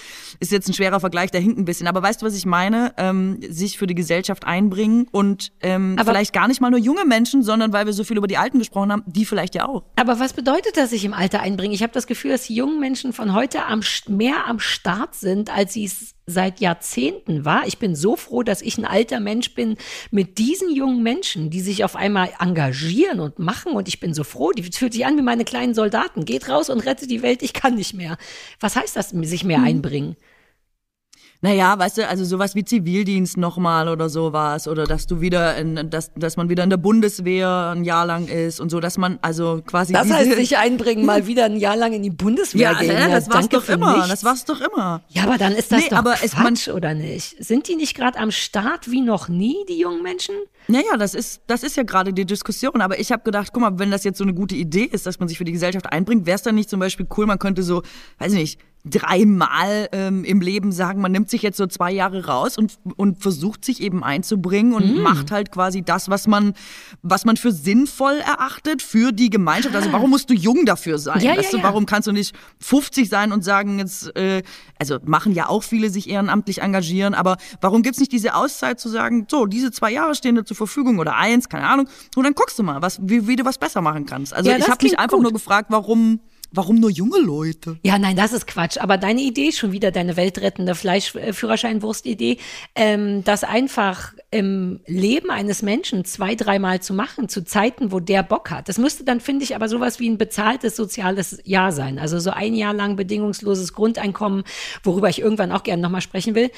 ist jetzt ein schwerer Vergleich, der hinkt ein bisschen. Aber weißt du, was ich meine? Ähm, sich für die Gesellschaft einbringen und ähm, vielleicht gar nicht mal nur junge Menschen, sondern weil wir so viel über die Alten gesprochen haben, die vielleicht ja auch. Aber was bedeutet das, sich im Alter einbringen? Ich habe das Gefühl, dass die jungen Menschen von heute am, mehr am Start sind, als sie es seit Jahrzehnten war. Ich bin so froh, dass ich ein alter Mensch bin mit diesen jungen Menschen, die sich auf einmal engagieren und machen. Und ich bin so froh. Die fühlt sich an wie meine kleinen Soldaten. Geht raus und rettet die Welt. Ich kann nicht mehr. Was heißt das, sich mehr mhm. einbringen? Naja, weißt du, also sowas wie Zivildienst nochmal oder sowas oder dass du wieder, in, dass, dass man wieder in der Bundeswehr ein Jahr lang ist und so, dass man also quasi. Das heißt, sich einbringen, mal wieder ein Jahr lang in die Bundeswehr ja, gehen. Ja, das war's doch immer. Nichts. Das war's doch immer. Ja, aber dann ist das nee, doch aber Quatsch, man, oder nicht? Sind die nicht gerade am Start wie noch nie, die jungen Menschen? Naja, das ist, das ist ja gerade die Diskussion. Aber ich habe gedacht, guck mal, wenn das jetzt so eine gute Idee ist, dass man sich für die Gesellschaft einbringt, wäre es dann nicht zum Beispiel cool, man könnte so, weiß ich nicht, dreimal ähm, im Leben sagen, man nimmt sich jetzt so zwei Jahre raus und, und versucht sich eben einzubringen und mm. macht halt quasi das, was man, was man für sinnvoll erachtet für die Gemeinschaft. Also warum musst du jung dafür sein? Ja, weißt ja, du, warum kannst du nicht 50 sein und sagen, jetzt, äh, also machen ja auch viele sich ehrenamtlich engagieren, aber warum gibt's nicht diese Auszeit zu sagen, so, diese zwei Jahre stehen dir zur Verfügung oder eins, keine Ahnung, und dann guckst du mal, was, wie, wie du was besser machen kannst. Also ich habe mich einfach gut. nur gefragt, warum Warum nur junge Leute? Ja, nein, das ist Quatsch. Aber deine Idee schon wieder deine weltrettende Fleischführerscheinwurst-Idee, ähm, das einfach im Leben eines Menschen zwei, dreimal zu machen, zu Zeiten, wo der Bock hat. Das müsste dann, finde ich, aber sowas wie ein bezahltes soziales Jahr sein. Also so ein Jahr lang bedingungsloses Grundeinkommen, worüber ich irgendwann auch gerne nochmal sprechen will.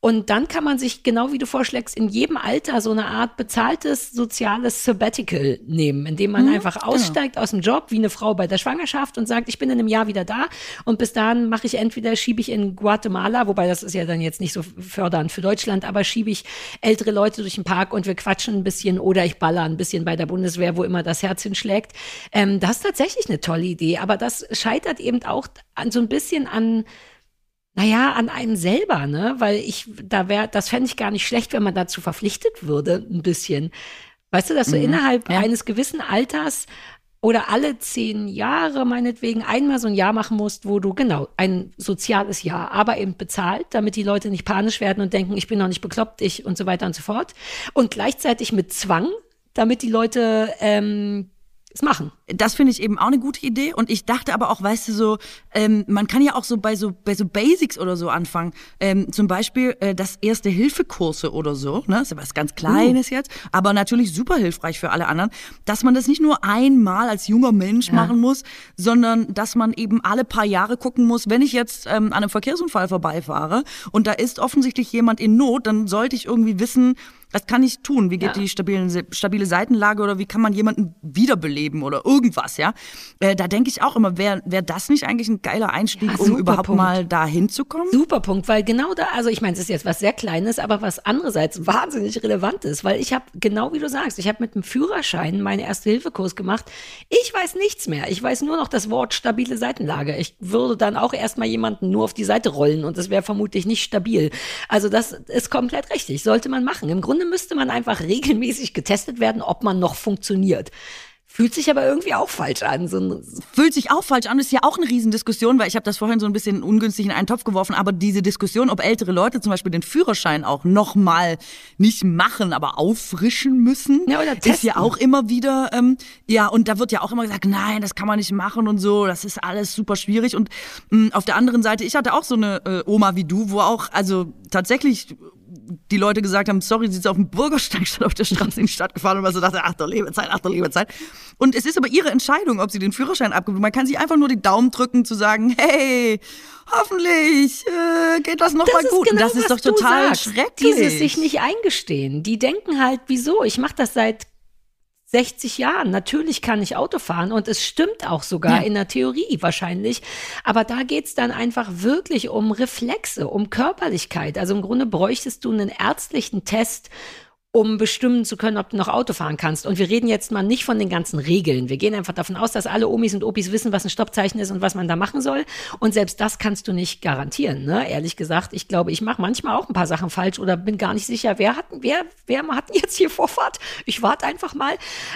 Und dann kann man sich, genau wie du vorschlägst, in jedem Alter so eine Art bezahltes soziales Sabbatical nehmen, indem man mhm, einfach genau. aussteigt genau. aus dem Job, wie eine Frau bei der Schwangerschaft und sagt, ich bin in einem Jahr wieder da und bis dahin mache ich entweder, schiebe ich in Guatemala, wobei das ist ja dann jetzt nicht so fördernd für Deutschland, aber schiebe ich ältere Leute durch den Park und wir quatschen ein bisschen oder ich baller ein bisschen bei der Bundeswehr, wo immer das Herz hinschlägt. Ähm, das ist tatsächlich eine tolle Idee, aber das scheitert eben auch an so ein bisschen an naja, an einem selber, ne? Weil ich, da wäre, das fände ich gar nicht schlecht, wenn man dazu verpflichtet würde, ein bisschen. Weißt du, dass du mhm. innerhalb ja. eines gewissen Alters oder alle zehn Jahre meinetwegen einmal so ein Jahr machen musst, wo du genau ein soziales Jahr, aber eben bezahlt, damit die Leute nicht panisch werden und denken, ich bin noch nicht bekloppt, ich und so weiter und so fort. Und gleichzeitig mit Zwang, damit die Leute ähm, es machen. Das finde ich eben auch eine gute Idee. Und ich dachte aber auch, weißt du, so, ähm, man kann ja auch so bei so, bei so Basics oder so anfangen. Ähm, zum Beispiel äh, das erste Hilfekurse oder so, ne? Das ist was ganz Kleines uh. jetzt, aber natürlich super hilfreich für alle anderen, dass man das nicht nur einmal als junger Mensch ja. machen muss, sondern dass man eben alle paar Jahre gucken muss, wenn ich jetzt ähm, an einem Verkehrsunfall vorbeifahre und da ist offensichtlich jemand in Not, dann sollte ich irgendwie wissen, was kann ich tun? Wie geht ja. die stabilen, stabile Seitenlage oder wie kann man jemanden wiederbeleben oder irgendwas, ja? Äh, da denke ich auch immer, wäre wär das nicht eigentlich ein geiler Einstieg, ja, um überhaupt Punkt. mal da hinzukommen? Super Punkt, weil genau da, also ich meine, es ist jetzt was sehr Kleines, aber was andererseits wahnsinnig relevant ist, weil ich habe, genau wie du sagst, ich habe mit dem Führerschein meinen Erste-Hilfe-Kurs gemacht. Ich weiß nichts mehr. Ich weiß nur noch das Wort stabile Seitenlage. Ich würde dann auch erstmal jemanden nur auf die Seite rollen und das wäre vermutlich nicht stabil. Also das ist komplett richtig. Sollte man machen. Im Grunde Grunde müsste man einfach regelmäßig getestet werden, ob man noch funktioniert. Fühlt sich aber irgendwie auch falsch an. So Fühlt sich auch falsch an, ist ja auch eine Riesendiskussion, weil ich habe das vorhin so ein bisschen ungünstig in einen Topf geworfen, aber diese Diskussion, ob ältere Leute zum Beispiel den Führerschein auch nochmal nicht machen, aber auffrischen müssen, ja, ist ja auch immer wieder, ähm, ja, und da wird ja auch immer gesagt, nein, das kann man nicht machen und so, das ist alles super schwierig. Und mh, mm, auf der anderen Seite, ich hatte auch so eine äh, Oma wie du, wo auch, also tatsächlich die Leute gesagt haben, sorry, sie ist auf dem Bürgersteig statt auf der Straße in die Stadt gefahren und man so dachte, ach der Lebezeit, ach der Lebezeit. Und es ist aber ihre Entscheidung, ob sie den Führerschein abgibt. Man kann sich einfach nur die Daumen drücken, zu sagen, hey, hoffentlich äh, geht das nochmal gut. Genau, das ist doch total schrecklich. Dieses sich nicht eingestehen. Die denken halt, wieso? Ich mache das seit 60 Jahren. Natürlich kann ich Auto fahren und es stimmt auch sogar ja. in der Theorie wahrscheinlich. Aber da geht's dann einfach wirklich um Reflexe, um Körperlichkeit. Also im Grunde bräuchtest du einen ärztlichen Test, um bestimmen zu können, ob du noch Auto fahren kannst. Und wir reden jetzt mal nicht von den ganzen Regeln. Wir gehen einfach davon aus, dass alle Omis und Opis wissen, was ein Stoppzeichen ist und was man da machen soll. Und selbst das kannst du nicht garantieren. Ne? Ehrlich gesagt, ich glaube, ich mache manchmal auch ein paar Sachen falsch oder bin gar nicht sicher, wer hat, wer, wer hat jetzt hier Vorfahrt? Ich warte einfach mal.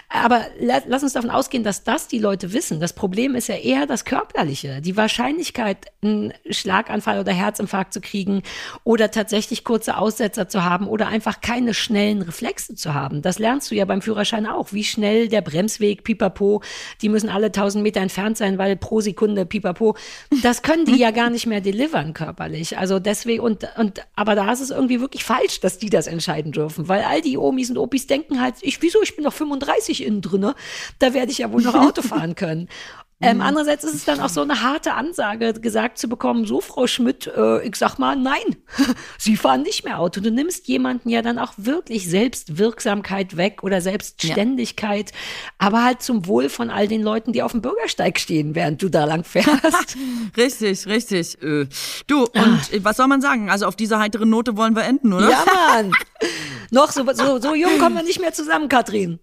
Aber lass uns davon ausgehen, dass das die Leute wissen. Das Problem ist ja eher das Körperliche. Die Wahrscheinlichkeit, einen Schlaganfall oder Herzinfarkt zu kriegen oder tatsächlich kurze Aussetzer zu haben oder einfach keine schnellen Reflexe zu haben. Das lernst du ja beim Führerschein auch. Wie schnell der Bremsweg, pipapo, die müssen alle 1000 Meter entfernt sein, weil pro Sekunde, pipapo. Das können die ja gar nicht mehr delivern körperlich. Also deswegen, und, und, aber da ist es irgendwie wirklich falsch, dass die das entscheiden dürfen, weil all die Omis und Opis denken halt, ich, wieso, ich bin doch 35 innen drinne, da werde ich ja wohl noch Auto fahren können. Ähm, mhm. andererseits ist es dann auch so eine harte Ansage, gesagt zu bekommen, so Frau Schmidt, äh, ich sag mal, nein, Sie fahren nicht mehr Auto. Du nimmst jemanden ja dann auch wirklich Selbstwirksamkeit weg oder Selbstständigkeit, ja. aber halt zum Wohl von all den Leuten, die auf dem Bürgersteig stehen, während du da lang fährst. richtig, richtig. Äh, du, und ah. was soll man sagen? Also auf dieser heiteren Note wollen wir enden, oder? Ja, Mann. Noch so, so, so jung kommen wir nicht mehr zusammen, Katrin.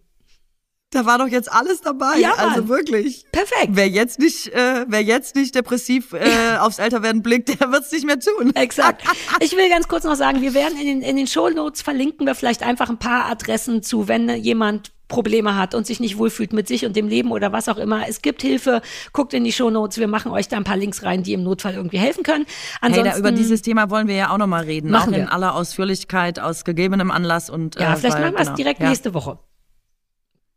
Da war doch jetzt alles dabei. Ja, also wirklich. Perfekt. Wer jetzt nicht, äh, wer jetzt nicht depressiv äh, aufs Älterwerden blickt, der wird es nicht mehr tun. Exakt. Ich will ganz kurz noch sagen, wir werden in den, in den Show Notes verlinken wir vielleicht einfach ein paar Adressen zu, wenn jemand Probleme hat und sich nicht wohlfühlt mit sich und dem Leben oder was auch immer. Es gibt Hilfe. Guckt in die Show Notes. Wir machen euch da ein paar Links rein, die im Notfall irgendwie helfen können. Ansonsten, hey, da, über dieses Thema wollen wir ja auch nochmal reden. Machen auch in wir. aller Ausführlichkeit, aus gegebenem Anlass und. Ja, äh, vielleicht weil, machen wir es genau. direkt ja. nächste Woche.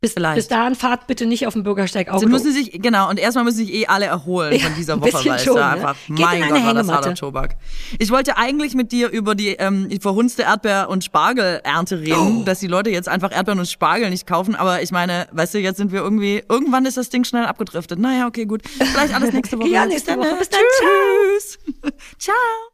Bis, bis dahin fahrt bitte nicht auf dem Bürgersteig Auto. Sie müssen sich, genau, und erstmal müssen sich eh alle erholen ja, von dieser Woche, weil es schon, einfach, ne? mein Gott, war das harter Tobak. Ich wollte eigentlich mit dir über die, ähm, die verhunzte Erdbeer- und Spargelernte reden, oh. dass die Leute jetzt einfach Erdbeeren und Spargel nicht kaufen, aber ich meine, weißt du, jetzt sind wir irgendwie, irgendwann ist das Ding schnell abgedriftet. Naja, okay, gut. Vielleicht alles nächste Woche. ja, nächste Woche. Bis dann. Tschüss. Ciao.